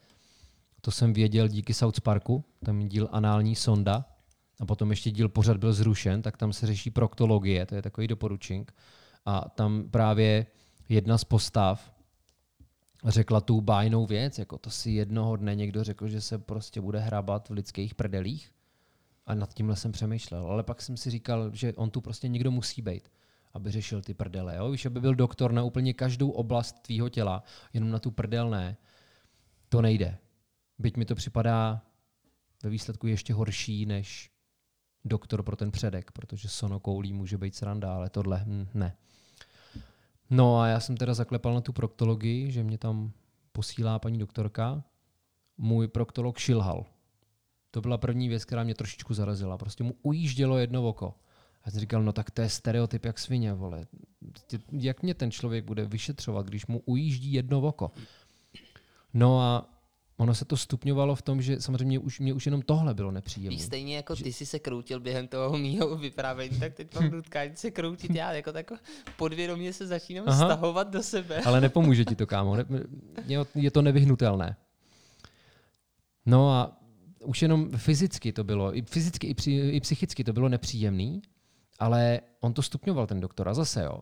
To jsem věděl díky South Parku, tam je díl anální sonda a potom ještě díl pořad byl zrušen, tak tam se řeší proktologie, to je takový doporučink. A tam právě jedna z postav řekla tu bájnou věc, jako to si jednoho dne někdo řekl, že se prostě bude hrabat v lidských prdelích. A nad tímhle jsem přemýšlel. Ale pak jsem si říkal, že on tu prostě někdo musí být, aby řešil ty prdele. Jo? Víš, aby byl doktor na úplně každou oblast tvýho těla, jenom na tu prdel ne. To nejde. Byť mi to připadá ve výsledku ještě horší než doktor pro ten předek, protože sonokoulí může být sranda, ale tohle hm, ne. No a já jsem teda zaklepal na tu proktologii, že mě tam posílá paní doktorka. Můj proktolog šilhal. To byla první věc, která mě trošičku zarazila. Prostě mu ujíždělo jedno oko. A já jsem říkal, no tak to je stereotyp jak svině, vole. Prostě Jak mě ten člověk bude vyšetřovat, když mu ujíždí jedno oko? No a ono se to stupňovalo v tom, že samozřejmě už, mě už jenom tohle bylo nepříjemné. Víš, stejně jako ty jsi se kroutil během toho mýho vyprávění, tak teď mám nutkání se kroutit já, jako tak podvědomě se začínám Aha. stahovat do sebe. Ale nepomůže ti to, kámo. Ne, je to nevyhnutelné. No a už jenom fyzicky to bylo, i fyzicky, i, při, i psychicky to bylo nepříjemný, ale on to stupňoval, ten doktor. A zase, jo.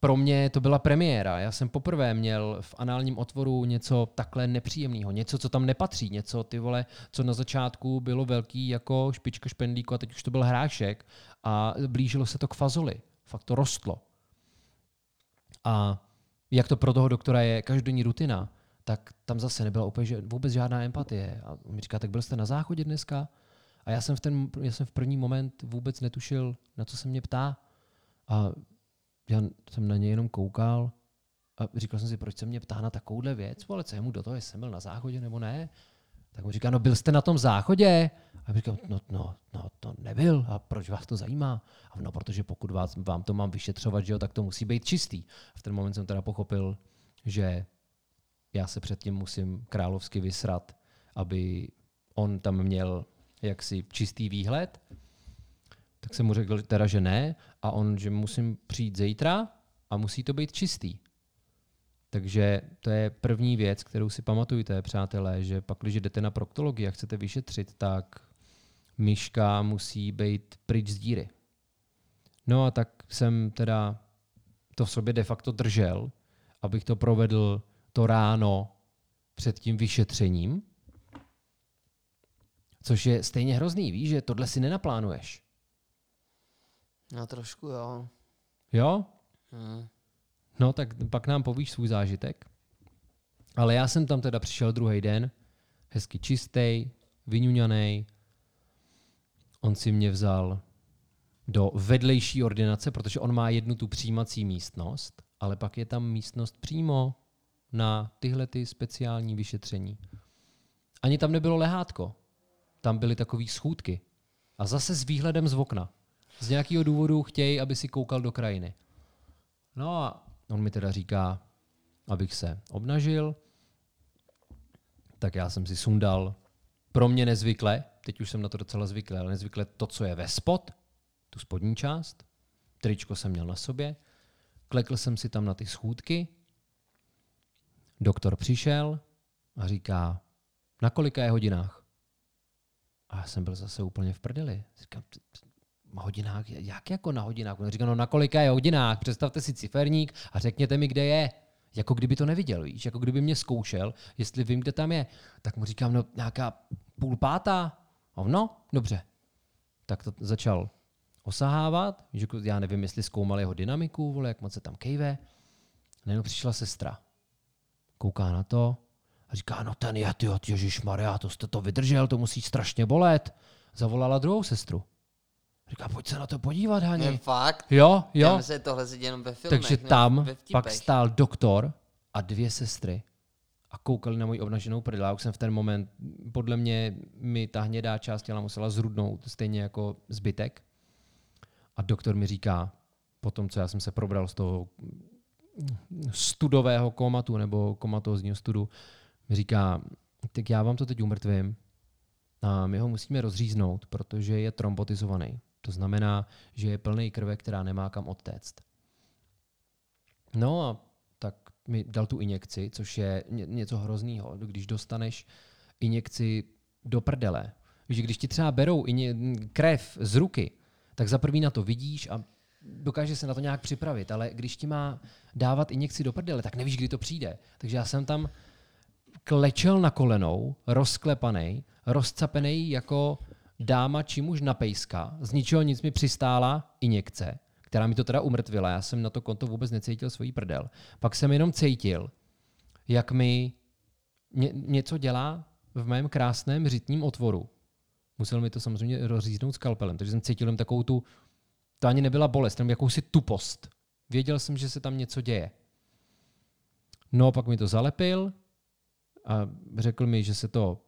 Pro mě to byla premiéra. Já jsem poprvé měl v análním otvoru něco takhle nepříjemného, něco, co tam nepatří, něco, ty vole, co na začátku bylo velký jako špička špendlíku a teď už to byl hrášek a blížilo se to k fazoli. Fakt to rostlo. A jak to pro toho doktora je každodenní rutina, tak tam zase nebyla úplně vůbec žádná empatie. A on mi říká, tak byl jste na záchodě dneska? A já jsem v, ten, já jsem v první moment vůbec netušil, na co se mě ptá. A já jsem na něj jenom koukal a říkal jsem si, proč se mě ptá na takovouhle věc, ale co je mu do toho, jestli jsem byl na záchodě nebo ne. Tak mu říká, no byl jste na tom záchodě? A já říkám, no, no, no, to nebyl. A proč vás to zajímá? A no, protože pokud vás, vám to mám vyšetřovat, že jo, tak to musí být čistý. A v ten moment jsem teda pochopil, že já se předtím musím královsky vysrat, aby on tam měl jaksi čistý výhled. Tak jsem mu řekl teda, že ne a on, že musím přijít zítra a musí to být čistý. Takže to je první věc, kterou si pamatujte, přátelé, že pak, když jdete na proktologii a chcete vyšetřit, tak myška musí být pryč z díry. No a tak jsem teda to v sobě de facto držel, abych to provedl to ráno před tím vyšetřením, což je stejně hrozný, víš, že tohle si nenaplánuješ. No trošku jo. Jo? Hm. No, tak pak nám povíš svůj zážitek. Ale já jsem tam teda přišel druhý den, hezky čistý, vyňuňaný. On si mě vzal do vedlejší ordinace, protože on má jednu tu přijímací místnost, ale pak je tam místnost přímo na tyhle ty speciální vyšetření. Ani tam nebylo lehátko. Tam byly takové schůdky. A zase s výhledem z okna. Z nějakého důvodu chtějí, aby si koukal do krajiny. No a on mi teda říká, abych se obnažil, tak já jsem si sundal pro mě nezvykle, teď už jsem na to docela zvyklý, ale nezvykle to, co je ve spod, tu spodní část, tričko jsem měl na sobě, klekl jsem si tam na ty schůdky, doktor přišel a říká, na kolika je hodinách? A já jsem byl zase úplně v prdeli. Říkám, na hodinách, jak jako na hodinách? On říká, no na kolika je hodinách? Představte si ciferník a řekněte mi, kde je. Jako kdyby to neviděl, víš? Jako kdyby mě zkoušel, jestli vím, kde tam je. Tak mu říkám, no nějaká půl pátá. A no, dobře. Tak to začal osahávat, já nevím, jestli zkoumal jeho dynamiku, vole, jak moc se tam kejve. Najednou přišla sestra. Kouká na to a říká, no ten je, ty Ježíš Maria, to jste to vydržel, to musí strašně bolet. Zavolala druhou sestru. Říká, pojď se na to podívat, Hani. Je fakt? Jo, jo. Já se tohle sedí jenom ve filmech. Takže tam pak stál doktor a dvě sestry a koukali na moji obnaženou prdel. Já už jsem v ten moment, podle mě mi ta hnědá část těla musela zrudnout, stejně jako zbytek. A doktor mi říká, po tom, co já jsem se probral z toho studového komatu nebo komatózního studu, mi říká, tak já vám to teď umrtvím a my ho musíme rozříznout, protože je trombotizovaný. To znamená, že je plný krve, která nemá kam odtéct. No a tak mi dal tu injekci, což je ně- něco hroznýho. Když dostaneš injekci do prdele, že když ti třeba berou krev z ruky, tak za první na to vidíš a dokáže se na to nějak připravit, ale když ti má dávat injekci do prdele, tak nevíš, kdy to přijde. Takže já jsem tam klečel na kolenou, rozklepaný, rozcapený jako dáma či muž na pejska. Z ničeho nic mi přistála injekce, která mi to teda umrtvila. Já jsem na to konto vůbec necítil svůj prdel. Pak jsem jenom cítil, jak mi ně, něco dělá v mém krásném řitním otvoru. Musel mi to samozřejmě rozříznout skalpelem, takže jsem cítil jenom takovou tu, to ani nebyla bolest, jenom jakousi tupost. Věděl jsem, že se tam něco děje. No, pak mi to zalepil a řekl mi, že se to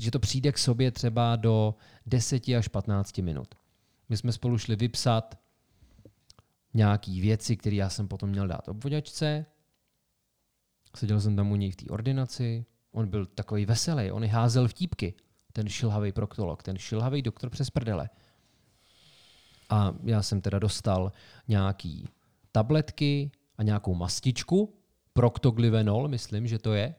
že to přijde k sobě třeba do 10 až 15 minut. My jsme spolu šli vypsat nějaký věci, které já jsem potom měl dát obvoďačce. Seděl jsem tam u něj v té ordinaci. On byl takový veselý, on házel vtípky. Ten šilhavý proktolog, ten šilhavý doktor přes prdele. A já jsem teda dostal nějaký tabletky a nějakou mastičku, proktoglyvenol, myslím, že to je,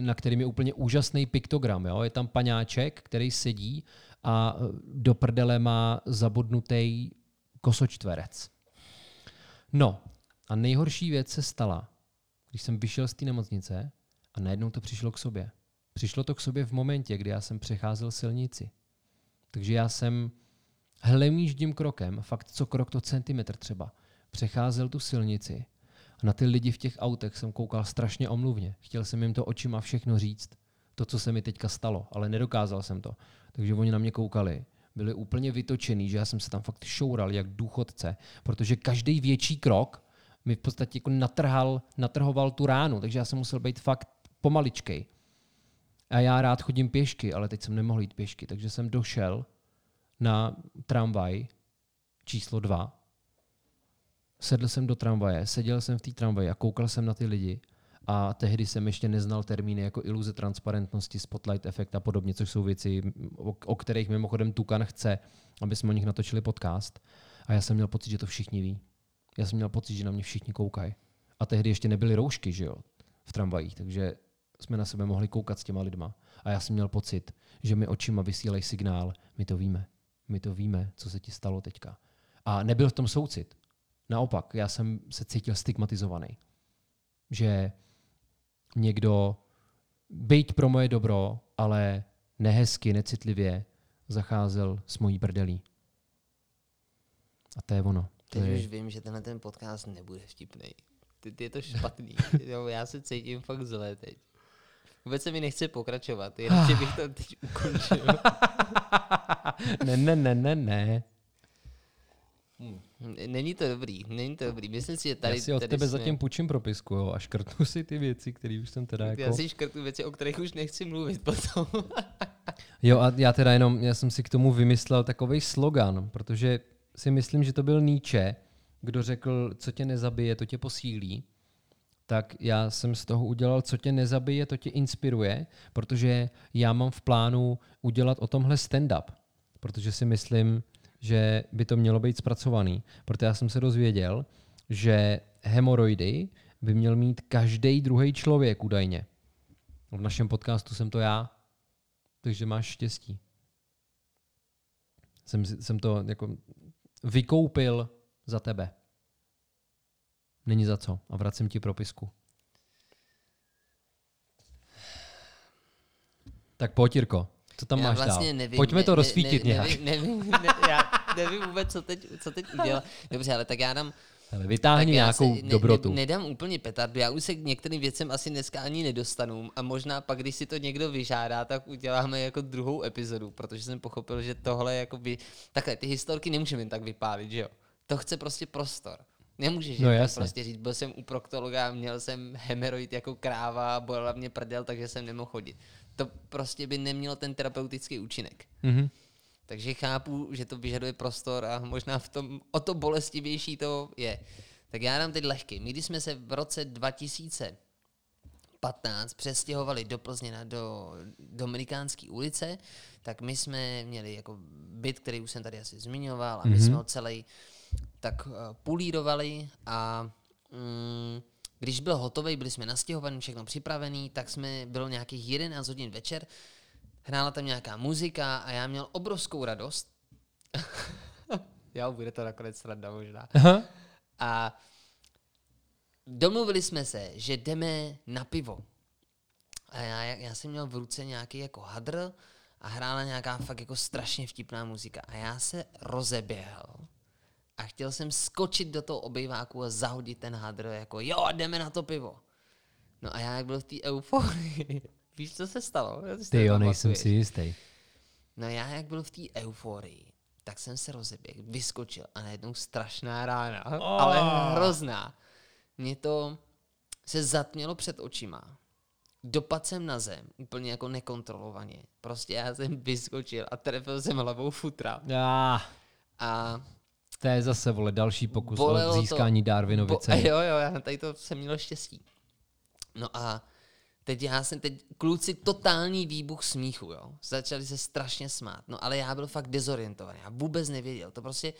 na kterým je úplně úžasný piktogram. Jo? Je tam paňáček, který sedí a do prdele má zabodnutý kosočtverec. No a nejhorší věc se stala, když jsem vyšel z té nemocnice a najednou to přišlo k sobě. Přišlo to k sobě v momentě, kdy já jsem přecházel silnici. Takže já jsem hlemýždím krokem, fakt co krok to centimetr třeba, přecházel tu silnici a na ty lidi v těch autech jsem koukal strašně omluvně. Chtěl jsem jim to očima všechno říct, to, co se mi teďka stalo, ale nedokázal jsem to. Takže oni na mě koukali, byli úplně vytočený, že já jsem se tam fakt šoural jak důchodce, protože každý větší krok mi v podstatě jako natrhal, natrhoval tu ránu, takže já jsem musel být fakt pomaličkej. A já rád chodím pěšky, ale teď jsem nemohl jít pěšky, takže jsem došel na tramvaj číslo dva sedl jsem do tramvaje, seděl jsem v té tramvaji a koukal jsem na ty lidi a tehdy jsem ještě neznal termíny jako iluze transparentnosti, spotlight efekt a podobně, což jsou věci, o, o kterých mimochodem Tukan chce, aby jsme o nich natočili podcast. A já jsem měl pocit, že to všichni ví. Já jsem měl pocit, že na mě všichni koukají. A tehdy ještě nebyly roušky, že jo, v tramvajích, takže jsme na sebe mohli koukat s těma lidma. A já jsem měl pocit, že mi očima vysílají signál, my to víme, my to víme, co se ti stalo teďka. A nebyl v tom soucit. Naopak, já jsem se cítil stigmatizovaný. Že někdo, byť pro moje dobro, ale nehezky, necitlivě zacházel s mojí brdelí. A to je ono. To Teď je... už vím, že tenhle ten podcast nebude vtipný. Teď je to špatný. já se cítím fakt zle teď. Vůbec se mi nechce pokračovat, jenom že bych to teď ukončil. ne, ne, ne, ne, ne. Není to dobrý, není to dobrý. Myslím si, že tady... Já si od tady tebe jsme... zatím půjčím propisku jo, a škrtnu si ty věci, které už jsem teda jako... Já si škrtu věci, o kterých už nechci mluvit potom. Jo a já teda jenom, já jsem si k tomu vymyslel takový slogan, protože si myslím, že to byl Nietzsche, kdo řekl, co tě nezabije, to tě posílí. Tak já jsem z toho udělal, co tě nezabije, to tě inspiruje, protože já mám v plánu udělat o tomhle stand-up, protože si myslím, že by to mělo být zpracovaný. Protože já jsem se dozvěděl, že hemoroidy by měl mít každý druhý člověk údajně. V našem podcastu jsem to já, takže máš štěstí. Jsem, jsem to jako vykoupil za tebe. Není za co. A vracím ti propisku. Tak pojď, Jirko. Co tam já máš vlastně dál? nevím, Pojďme to ne, rozsvítit ne, nějak. Nevím, nevím, ne, já nevím vůbec, co teď, co teď udělat. Dobře, ale tak já dám... Hele, vytáhni nějakou ne, dobrotu. Ne, nedám úplně petardu, já už se k některým věcem asi dneska ani nedostanu a možná pak, když si to někdo vyžádá, tak uděláme jako druhou epizodu, protože jsem pochopil, že tohle jako by... Takhle, ty historky nemůžeme jen tak vypálit, že jo? To chce prostě prostor. Nemůžeš No tak jasně. prostě říct, byl jsem u proktologa, měl jsem hemeroid jako kráva, bolela mě prdel, takže jsem nemohl chodit. To prostě by nemělo ten terapeutický účinek. Mhm. Takže chápu, že to vyžaduje prostor a možná v tom o to bolestivější to je. Tak já dám teď lehký. My když jsme se v roce 2015 přestěhovali do Plzně na do Dominikánské ulice, tak my jsme měli jako byt, který už jsem tady asi zmiňoval, a my Mhm. jsme ho celý tak uh, pulírovali a mm, když byl hotový, byli jsme nastěhovaní, všechno připravený, tak jsme, bylo nějakých 11 hodin večer, hrála tam nějaká muzika a já měl obrovskou radost. jo, bude to nakonec sranda možná. Aha. A domluvili jsme se, že jdeme na pivo. A já, já jsem měl v ruce nějaký jako hadr a hrála nějaká fakt jako strašně vtipná muzika. A já se rozeběhl a chtěl jsem skočit do toho obejváku a zahodit ten hadr jako jo, jdeme na to pivo. No a já jak byl v té euforii, víš, co se stalo? Ty jo, nejsem si jistý. No já jak byl v té euforii, tak jsem se rozeběhl, vyskočil a najednou strašná rána, oh. ale hrozná. Mě to se zatmělo před očima. Dopad jsem na zem, úplně jako nekontrolovaně. Prostě já jsem vyskočil a trefil jsem hlavou futra. Ah, A to je zase, vole, další pokus Bolelo o to. získání Darwinovy Bo, ceny. jo, jo, já tady to jsem měl štěstí. No a teď já jsem teď, kluci totální výbuch smíchu, jo. Začali se strašně smát, no ale já byl fakt dezorientovaný, já vůbec nevěděl, to prostě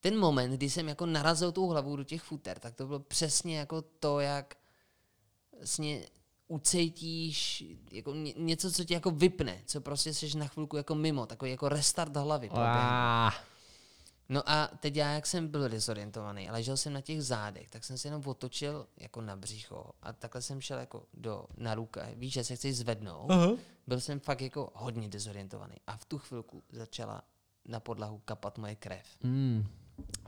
ten moment, kdy jsem jako narazil tou hlavou do těch futer, tak to bylo přesně jako to, jak vlastně ucítíš jako ně, něco, co tě jako vypne, co prostě jsi na chvilku jako mimo, takový jako restart hlavy. Ah, No a teď já, jak jsem byl dezorientovaný, ale ležel jsem na těch zádech, tak jsem se jenom otočil jako na břicho a takhle jsem šel jako do, na ruka. Víš, že se chci zvednout. Aha. Byl jsem fakt jako hodně dezorientovaný. A v tu chvilku začala na podlahu kapat moje krev. mm,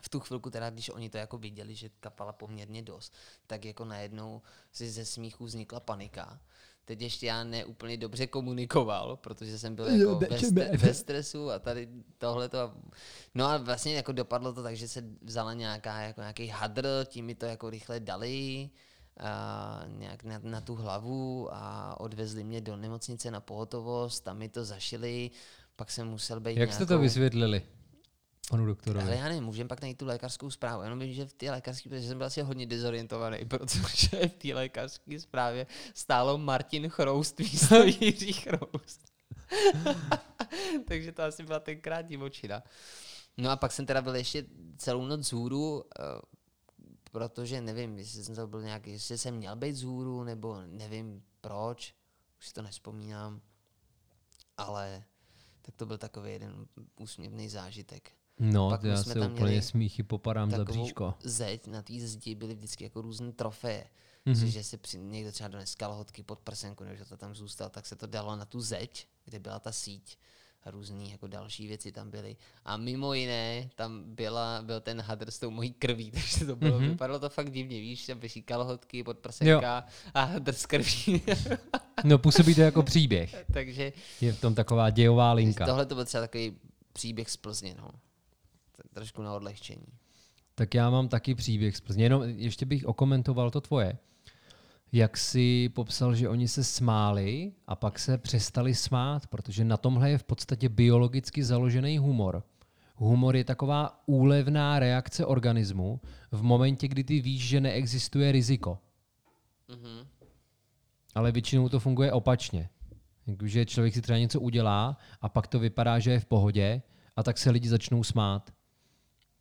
V tu chvilku teda, když oni to jako viděli, že kapala poměrně dost, tak jako najednou si ze smíchu vznikla panika. Teď ještě já neúplně dobře komunikoval, protože jsem byl jako ve, stre- ve stresu a tady tohle to. No a vlastně jako dopadlo to tak, že se vzala nějaká, jako nějaký hadr, tím mi to jako rychle dali a nějak na, na tu hlavu a odvezli mě do nemocnice na pohotovost, tam mi to zašili, pak jsem musel být jak jste to nějakou- vysvětlili panu doktorovi? ale já nevím, můžeme pak najít tu lékařskou zprávu. Jenom vím, že v té lékařské, protože jsem byl asi hodně dezorientovaný, protože v té lékařské zprávě stálo Martin Chroust místo Jiří Chroust. Takže to asi byla tenkrát divočina. No a pak jsem teda byl ještě celou noc zhůru, eh, protože nevím, jestli jsem to byl nějaký, jestli jsem měl být zhůru, nebo nevím proč, už si to nespomínám, ale tak to byl takový jeden úsměvný zážitek No, Pak já jsme se tam úplně smíchy popadám za bříško. zeď, na té zdi byly vždycky jako různé trofeje. Mhm. Mm-hmm. že si při, někdo třeba dones kalhotky pod prsenku, nebo že to tam zůstal, tak se to dalo na tu zeď, kde byla ta síť a různý jako další věci tam byly. A mimo jiné, tam byla, byl ten hadr s tou mojí krví, takže to bylo, Mhm. mm-hmm. vypadalo to fakt divně, víš, tam vyšší kalhotky pod prsenka a hadr s krví. No, působí to jako příběh. takže Je v tom taková dějová linka. tohle to byl třeba takový příběh z Plzně, no. Trošku na odlehčení. Tak já mám taky příběh z Plzně. Jenom ještě bych okomentoval to tvoje. Jak si popsal, že oni se smáli a pak se přestali smát, protože na tomhle je v podstatě biologicky založený humor. Humor je taková úlevná reakce organismu v momentě, kdy ty víš, že neexistuje riziko. Mm-hmm. Ale většinou to funguje opačně. Že člověk si třeba něco udělá a pak to vypadá, že je v pohodě a tak se lidi začnou smát.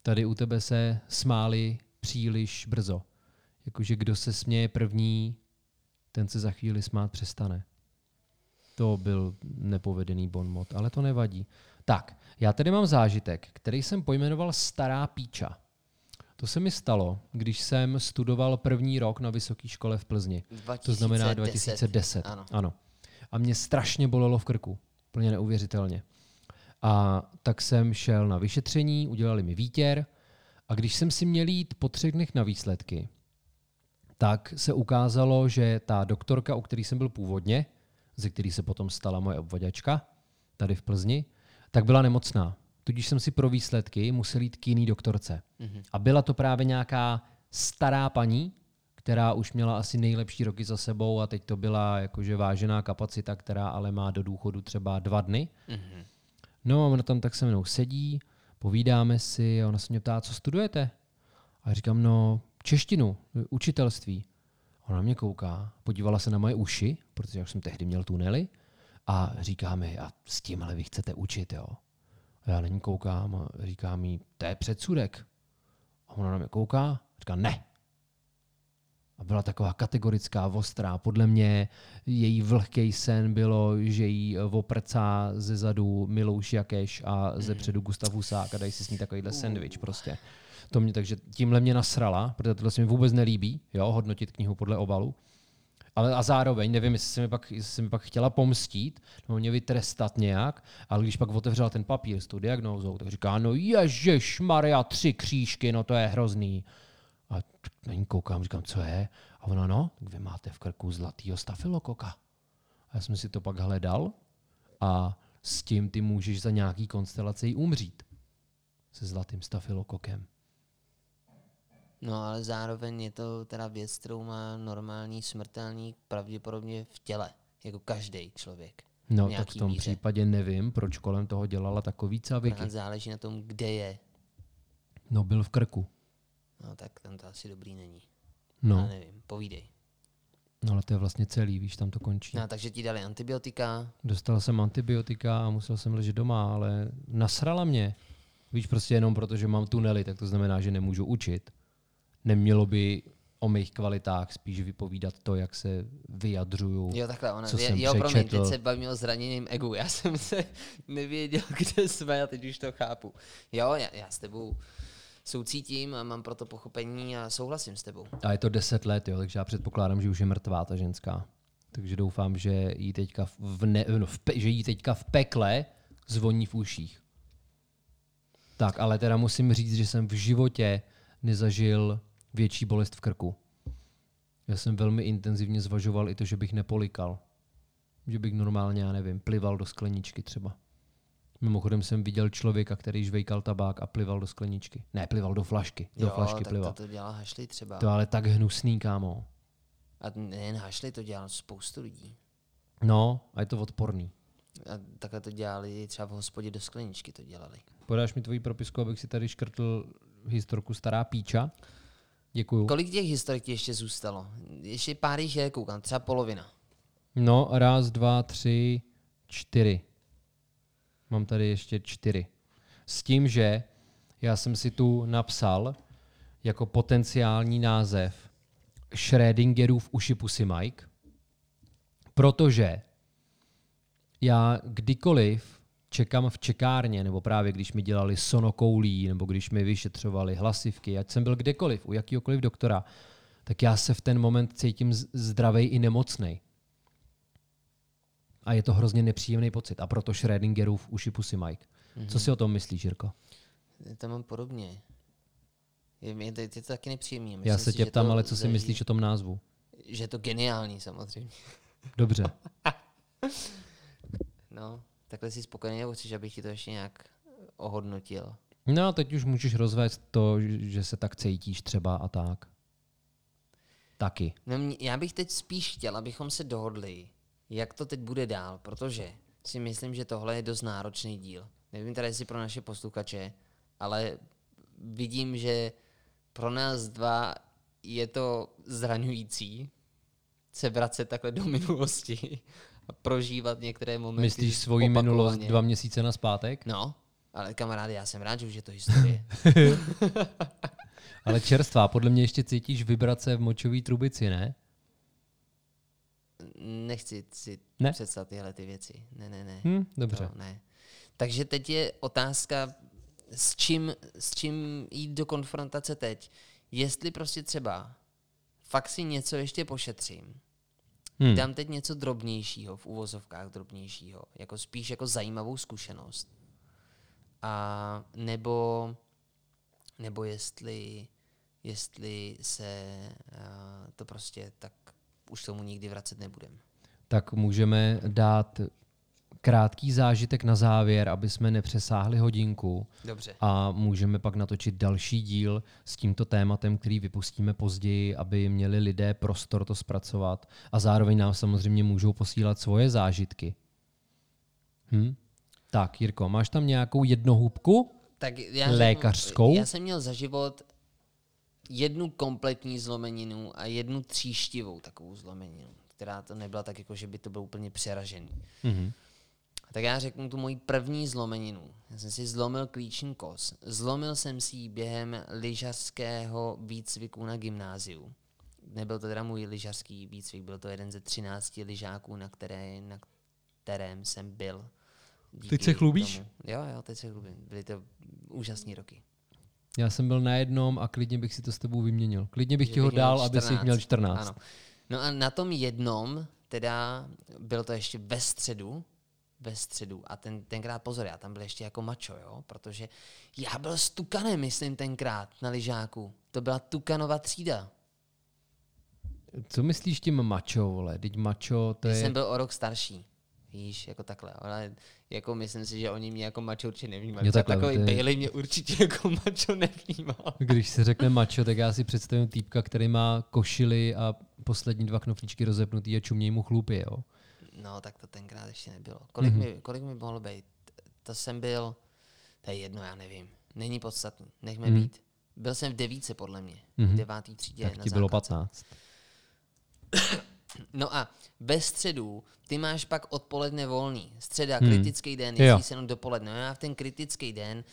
Tady u tebe se smáli příliš brzo. Jakože kdo se směje první, ten se za chvíli smát přestane. To byl nepovedený bon mot, ale to nevadí. Tak, já tady mám zážitek, který jsem pojmenoval Stará píča. To se mi stalo, když jsem studoval první rok na vysoké škole v Plzni. 2010. To znamená 2010. Ano. ano. A mě strašně bolelo v krku. Plně neuvěřitelně. A tak jsem šel na vyšetření, udělali mi výtěr a když jsem si měl jít po třech dnech na výsledky, tak se ukázalo, že ta doktorka, u který jsem byl původně, ze který se potom stala moje obvodačka, tady v Plzni, tak byla nemocná. Tudíž jsem si pro výsledky musel jít k jiný doktorce. Mhm. A byla to právě nějaká stará paní, která už měla asi nejlepší roky za sebou a teď to byla jakože vážená kapacita, která ale má do důchodu třeba dva dny. Mhm. No a ona tam tak se mnou sedí, povídáme si a ona se mě ptá, co studujete? A já říkám, no češtinu, učitelství. Ona na mě kouká, podívala se na moje uši, protože já už jsem tehdy měl tunely a říká mi, a s tímhle vy chcete učit, jo? A já na ní koukám a říká mi, to je předsudek. A ona na mě kouká a říká, ne. A byla taková kategorická, ostrá. Podle mě její vlhký sen bylo, že jí oprcá ze zadu Milouš Jakeš a ze předu Gustav Husák a dají si s ní takovýhle sendvič prostě. To mě, takže tímhle mě nasrala, protože tohle se mi vůbec nelíbí, jo, hodnotit knihu podle obalu. Ale a zároveň, nevím, jestli se mi pak, se mi pak chtěla pomstít, nebo mě vytrestat nějak, ale když pak otevřela ten papír s tou diagnózou, tak říká, no ježiš Maria, tři křížky, no to je hrozný. A na ní koukám, říkám, co je? A ona, no, vy máte v krku zlatýho stafilokoka. A já jsem si to pak hledal a s tím ty můžeš za nějaký konstelace i umřít. Se zlatým stafilokokem. No ale zároveň je to teda věc, kterou má normální smrtelník pravděpodobně v těle, jako každý člověk. No, tak v tom míře. případě nevím, proč kolem toho dělala takový caviky. Záleží na tom, kde je. No, byl v krku. No tak tam to asi dobrý není. No, Já nevím, povídej. no ale to je vlastně celý, víš, tam to končí. No, takže ti dali antibiotika, Dostal jsem antibiotika a musel jsem ležet doma, ale nasrala mě. Víš, prostě jenom proto, že mám tunely, tak to znamená, že nemůžu učit. Nemělo by o mých kvalitách spíš vypovídat to, jak se vyjadřuju. Jo, takhle, ona, Co je, jsem jo, promiň, teď přečetl. se bavíme o zraněným egu. Já jsem se nevěděl, kde jsme a teď už to chápu. Jo, já, já s tebou soucítím a mám proto pochopení a souhlasím s tebou. A je to 10 let, jo, takže já předpokládám, že už je mrtvá ta ženská. Takže doufám, že jí teďka v, ne, no, v pe, že jí teďka v pekle zvoní v uších. Tak, ale teda musím říct, že jsem v životě nezažil větší bolest v krku. Já jsem velmi intenzivně zvažoval i to, že bych nepolikal. Že bych normálně, já nevím, plival do skleničky třeba. Mimochodem jsem viděl člověka, který žvejkal tabák a plival do skleničky. Ne, plival do flašky. Do jo, flašky tak plival. to, to dělá Hašli třeba. To ale tak hnusný, kámo. A nejen Hašli, to dělá spoustu lidí. No, a je to odporný. A takhle to dělali třeba v hospodě do skleničky to dělali. Podáš mi tvoji propisku, abych si tady škrtl historku Stará píča? Děkuju. Kolik těch historik ti ještě zůstalo? Ještě pár jich je, koukám, třeba polovina. No, raz, dva, tři, čtyři. Mám tady ještě čtyři. S tím, že já jsem si tu napsal jako potenciální název Schrödingerův uši pusy Mike, protože já kdykoliv čekám v čekárně, nebo právě když mi dělali sonokoulí, nebo když mi vyšetřovali hlasivky, ať jsem byl kdekoliv, u jakýhokoliv doktora, tak já se v ten moment cítím zdravej i nemocnej. A je to hrozně nepříjemný pocit. A proto Schrödingerův uši pusy Mike. Co si o tom myslíš, Jirko? To mám podobně. Je, je, to, je to taky nepříjemný. Já Myslím se si, tě ptám, ale co si zaží- myslíš o tom názvu? Že je to geniální samozřejmě. Dobře. No, takhle jsi spokojený, nebo chceš, abych ti to ještě nějak ohodnotil? No a teď už můžeš rozvést to, že se tak cítíš třeba a tak. Taky. No, já bych teď spíš chtěl, abychom se dohodli, jak to teď bude dál, protože si myslím, že tohle je dost náročný díl. Nevím teda, jestli pro naše posluchače, ale vidím, že pro nás dva je to zraňující se vracet takhle do minulosti a prožívat některé momenty. Myslíš svoji opakovaně. minulost dva měsíce na zpátek? No, ale kamaráde, já jsem rád, že už je to historie. Ale čerstvá, podle mě ještě cítíš vibrace v močové trubici, ne? Nechci si Ne? představit tyhle ty věci. Ne, ne, ne. Hm, dobře. To ne. Takže teď je otázka, s čím, s čím jít do konfrontace teď. Jestli prostě třeba fakt si něco ještě pošetřím, Hm. dám teď něco drobnějšího, v uvozovkách drobnějšího, jako spíš jako zajímavou zkušenost. A nebo, nebo jestli, jestli se uh, to prostě tak už tomu nikdy vracet nebudem. Tak můžeme dát krátký zážitek na závěr, aby jsme nepřesáhli hodinku Dobře. a můžeme pak natočit další díl s tímto tématem, který vypustíme později, aby měli lidé prostor to zpracovat a zároveň nám samozřejmě můžou posílat svoje zážitky. Hm? Tak, Jirko, máš tam nějakou jednohubku? Tak já Lékařskou? Já jsem měl za život jednu kompletní zlomeninu a jednu tříštivou takovou zlomeninu, která to nebyla tak jako, že by to bylo úplně přeražený. Mhm. Tak já řeknu tu moji první zlomeninu. Já jsem si zlomil klíční kos. Zlomil jsem si ji během lyžařského výcviku na gymnáziu. Nebyl to teda můj lyžařský výcvik, byl to jeden ze 13 lyžáků, na, které, na kterém jsem byl. Díky Teď se chlubíš? Tomu. Jo, jo, teď se chlubím. Byly to úžasné roky. Já jsem byl na jednom a klidně bych si to s tebou vyměnil. Klidně bych Že ti ho dal, aby si jich měl 14. Ano. No a na tom jednom, teda bylo to ještě ve středu, ve středu a ten, tenkrát pozor, já tam byl ještě jako mačo, jo, protože já byl stukanem, myslím, tenkrát na lyžáku. To byla Tukanova třída. Co myslíš tím mačo, vole? Teď mačo, to Já je... jsem byl o rok starší. Víš, jako takhle. Ale jako myslím si, že oni mě jako mačo určitě nevnímali. Jo, takhle, Takový je- Bailey mě určitě jako mačo nevnímal. Když se řekne mačo, tak já si představím týpka, který má košily a poslední dva knoflíčky rozepnutý a čumějí mu chlupy, jo? No, tak to tenkrát ještě nebylo. Kolik, Mhm. mm-hmm. mi, kolik mi mohlo být? To jsem byl, to je jedno, já nevím. Není podstatný, nechme mm-hmm. být. Byl jsem v devíce, podle mě. Mhm. Mm-hmm. V devátý třídě. Tak na ti bylo základce. 15. No a ve středu ty máš pak odpoledne volný. Středa, Hmm. kritický den, jezdí se jenom dopoledne. No já v ten kritický den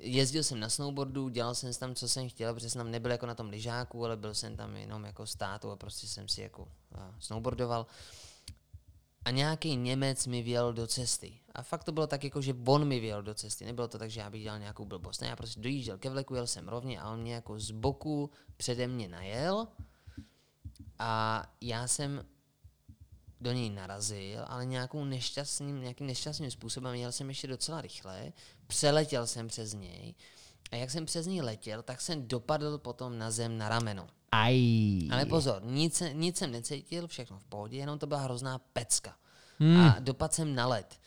jezdil jsem na snowboardu, dělal jsem tam, co jsem chtěl, protože jsem tam nebyl jako na tom lyžáku, ale byl jsem tam jenom jako státu a prostě jsem si jako a, snowboardoval. A nějaký Němec mi vjel do cesty. A fakt to bylo tak, jako, že on mi vjel do cesty. Nebylo to tak, že já bych dělal nějakou blbost. Ne, já prostě dojížděl ke vleku, jel jsem rovně a on mě jako z boku přede mě najel. A já jsem do něj narazil, ale nějakou nešťastným, nějakým nešťastným způsobem jel jsem ještě docela rychle, přeletěl jsem přes něj a jak jsem přes něj letěl, tak jsem dopadl potom na zem na rameno. Aj. Ale pozor, nic, nic jsem necítil, všechno v pohodě, jenom to byla hrozná pecka. Hmm. A dopadl jsem na led.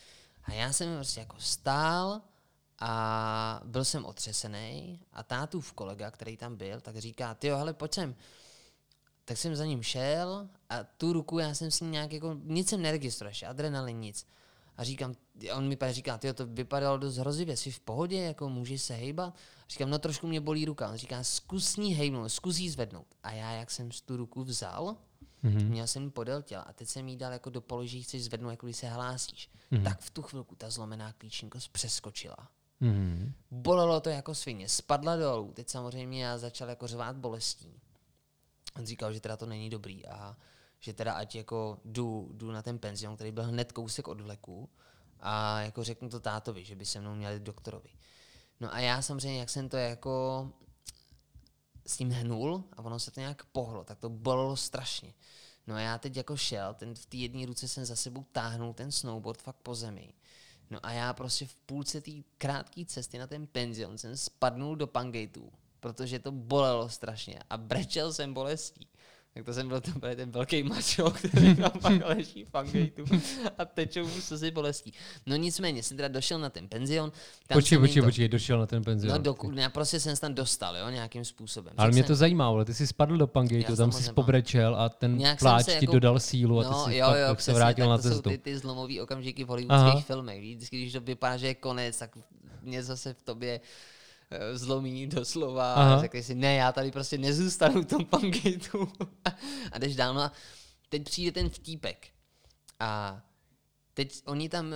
A já jsem prostě jako stál a byl jsem otřesený a tátův kolega, který tam byl, tak říká, ty jo, hele, pojď sem. Tak jsem za ním šel a tu ruku já jsem si nějak jako, nic jsem neregistroval, ještě adrenalin, nic. A říkám, a on mi pak říká, ty to vypadalo dost hrozivě, jsi v pohodě, jako můžeš se hejbat? Říkám, no trošku mě bolí ruka. On říká, zkus ní hejbnout, zkus jí zvednout. A já, jak jsem tu ruku vzal, Mhm. mm-hmm. měl jsem podél těla a teď jsem jí dal jako do položí, chceš zvednout, jako když se hlásíš. Mm-hmm. Tak v tu chvilku ta zlomená klíční kost přeskočila. Mhm. Bolelo to jako svině, spadla dolů. Teď samozřejmě já začal jako řvát bolestí. On říkal, že teda to není dobrý a že teda ať jako jdu, jdu na ten penzion, který byl hned kousek od vleku a jako řeknu to tátovi, že by se mnou měli doktorovi. No a já samozřejmě, jak jsem to jako s tím hnul a ono se to nějak pohlo, tak to bolelo strašně. No a já teď jako šel, ten, v té jedné ruce jsem za sebou táhnul ten snowboard fakt po zemi. No a já prostě v půlce té krátké cesty na ten penzion jsem spadnul do pangateů, protože to bolelo strašně a brečel jsem bolestí. Tak to jsem byl ten, ten velký mačo, který tam pak leží v Angejtu a tečou mu slzy bolestí. No nicméně, jsem teda došel na ten penzion. Tam Počkej, počkej, to- počkej, došel na ten penzion. No dokud, já prostě jsem se tam dostal, jo, nějakým způsobem. Ale Řekl mě jsem- to zajímá, ale ty jsi spadl do Pangejtu, tam jsi pobrečel a ten Nějak pláč ti jako- dodal sílu a ty No, jsi jo, jo, pak se vrátil tak na to jsou cestu. ty, ty zlomový okamžiky v Aha. hollywoodských filmech. Vždycky, když to vypadá, že je konec, tak něco se v tobě zlomí doslova Aha. a řekneš si, ne, já tady prostě nezůstanu v tom pangejtu. a jdeš dál. No a teď přijde ten vtípek. A teď oni tam,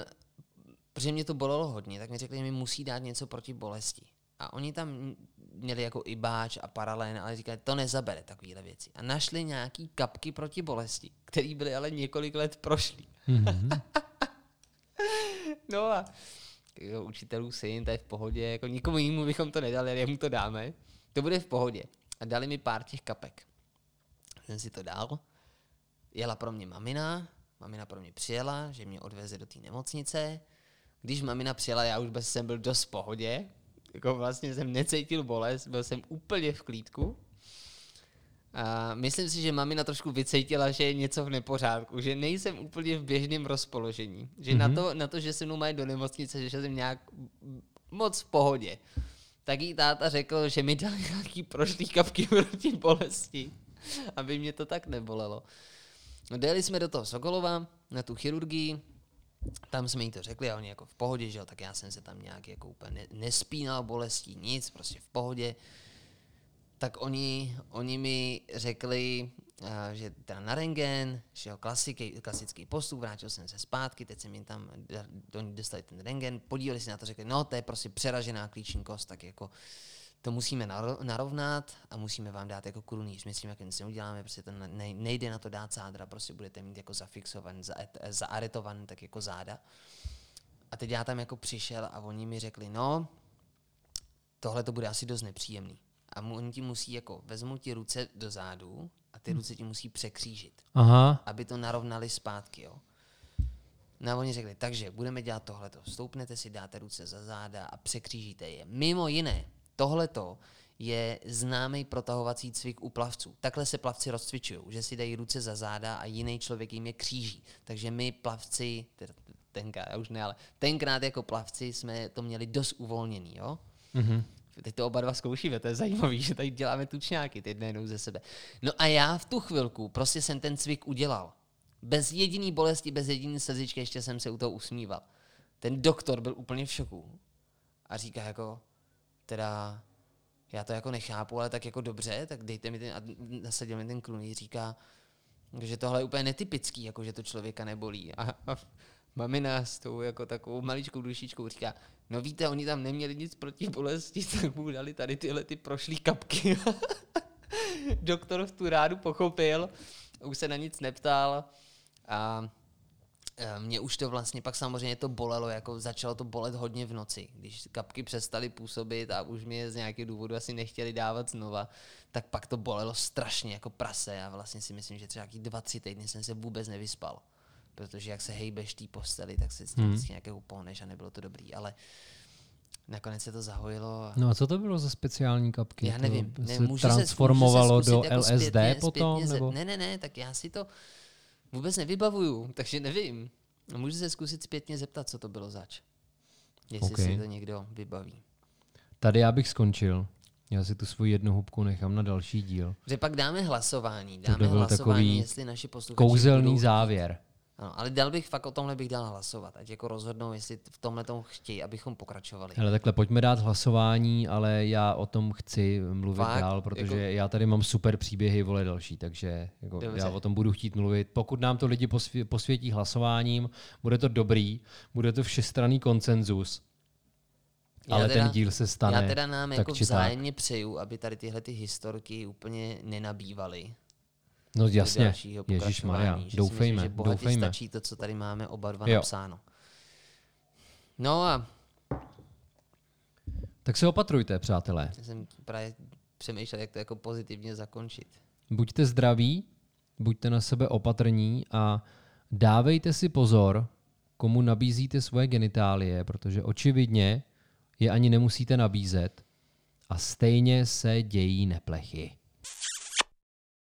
protože mě to bolelo hodně, tak mi řekli, že mi musí dát něco proti bolesti. A oni tam měli jako i báč a paralén, ale říkali, to nezabere takovéhle věci. A našli nějaký kapky proti bolesti, které byly ale několik let prošlý. Mhm. No a jako učitelů syn, to je v pohodě, jako nikomu jinému bychom to nedali, ale jemu to dáme. To bude v pohodě. A dali mi pár těch kapek. Jsem si to dal. Jela pro mě mamina, mamina pro mě přijela, že mě odveze do té nemocnice. Když mamina přijela, já už jsem byl dost v pohodě. Jako vlastně jsem necítil bolest, byl jsem úplně v klídku. A myslím si, že mamina trošku vycítila, že je něco v nepořádku, že nejsem úplně v běžném rozpoložení. Že mm-hmm. na, to, na to, že se mnou mají do nemocnice, že jsem nějak moc v pohodě. Tak jí táta řekl, že mi dal nějaký prošlý kapky proti bolesti, aby mě to tak nebolelo. No, dojeli jsme do toho Sokolova, na tu chirurgii, tam jsme jí to řekli a oni jako v pohodě, že jo, tak já jsem se tam nějak jako úplně ne, nespínal bolestí, nic, prostě v pohodě. Tak oni, oni mi řekli, a, že teda na rengen, jo, klasický, klasický postup, vrátil jsem se zpátky, teď jsem jim tam, oni dostali ten rengen, podívali se na to, řekli, no to je prostě přeražená klíční kost, tak jako to musíme naro- narovnat a musíme vám dát jako. My s tím jako nic neuděláme, prostě to ne- nejde na to dát sádra, prostě budete mít jako zafixovaný, za- zaaretovaný tak jako záda. A teď já tam jako přišel a oni mi řekli, no, tohle to bude asi dost nepříjemný. A mu, oni ti musí jako, vezmou ti ruce do zádu a ty ruce ti musí překřížit, Aha, aby to narovnali zpátky, jo. No a oni řekli, takže budeme dělat tohleto. Vstoupnete si, dáte ruce za záda a překřížíte je. Mimo jiné, tohleto je známý protahovací cvik u plavců. Takhle se plavci rozcvičují, že si dají ruce za záda a jiný člověk jim je kříží. Takže my plavci, tenkrát, já už ne, ale tenkrát jako plavci jsme to měli dost uvolněný, jo? mhm. Teď to oba dva zkoušíme, to je zajímavé, že tady děláme tučňáky, teď najednou ze sebe. No a já v tu chvilku prostě jsem ten cvik udělal. Bez jediný bolesti, bez jediný slzičky, ještě jsem se u toho usmíval. Ten doktor byl úplně v šoku. A říká jako, teda, já to jako nechápu, ale tak jako dobře, tak dejte mi ten, a nasadil mi ten klun, říká, že tohle je úplně netypický, jako že to člověka nebolí. A, a mamina s tou jako takovou maličkou dušičkou říká, no víte, oni tam neměli nic proti bolesti, tak mu dali tady tyhle ty prošlý kapky. Doktor v tu rádu pochopil, už se na nic neptal a e, mě už to vlastně pak samozřejmě to bolelo, jako začalo to bolet hodně v noci. Když kapky přestaly působit a už mě z nějakého důvodu asi nechtěli dávat znova, tak pak to bolelo strašně jako prase a vlastně si myslím, že třeba nějaký dva, tři týdny jsem se vůbec nevyspal. Protože jak se hejbeš té posteli, tak se s tím Hmm. vždycky nějaké upohneš a nebylo to dobrý, ale nakonec se to zahojilo a No a co to bylo za speciální kapky? já To nevím. se Ne, můžu se- transformovalo můžu se do jako LSD zpětně- potom? zpětně nebo? Ne, ne, ne, tak já si to vůbec nevybavuju, takže nevím. Můžu se zkusit zpětně zeptat, co to bylo zač. Jestli OK. si to někdo vybaví. Tady já bych skončil. Já si tu svoji jednu hubku nechám na další díl. Že pak dáme hlasování. To Dáme hlasování, jestli naši posluchači Kouzelný budou... závěr. Ano, ale dal bych fakt o tomhle bych dal hlasovat, ať jako rozhodnou, jestli v tomhle tom chtějí, abychom pokračovali. Hele, takhle pojďme dát hlasování, ale já o tom chci mluvit Fakt? dál, protože Jako- já tady mám super příběhy, vole další, takže jako Dobře. já o tom budu chtít mluvit. Pokud nám to lidi posvě- posvětí hlasováním, bude to dobrý, bude to všestranný konsenzus, Já ale teda- ten díl se stane Já teda nám tak jako či tak. vzájemně přeju, aby tady tyhle ty historky úplně nenabývaly. No jasně, Ježíš Maria, doufejme, myslím, že bohatě doufejme. stačí to, co tady máme oba dva Jo. napsáno. No a Tak se opatrujte, přátelé. já jsem právě přemýšlel, jak to jako pozitivně zakončit. Buďte zdraví, buďte na sebe opatrní a dávejte si pozor, komu nabízíte svoje genitálie, protože očividně je ani nemusíte nabízet a stejně se dějí neplechy.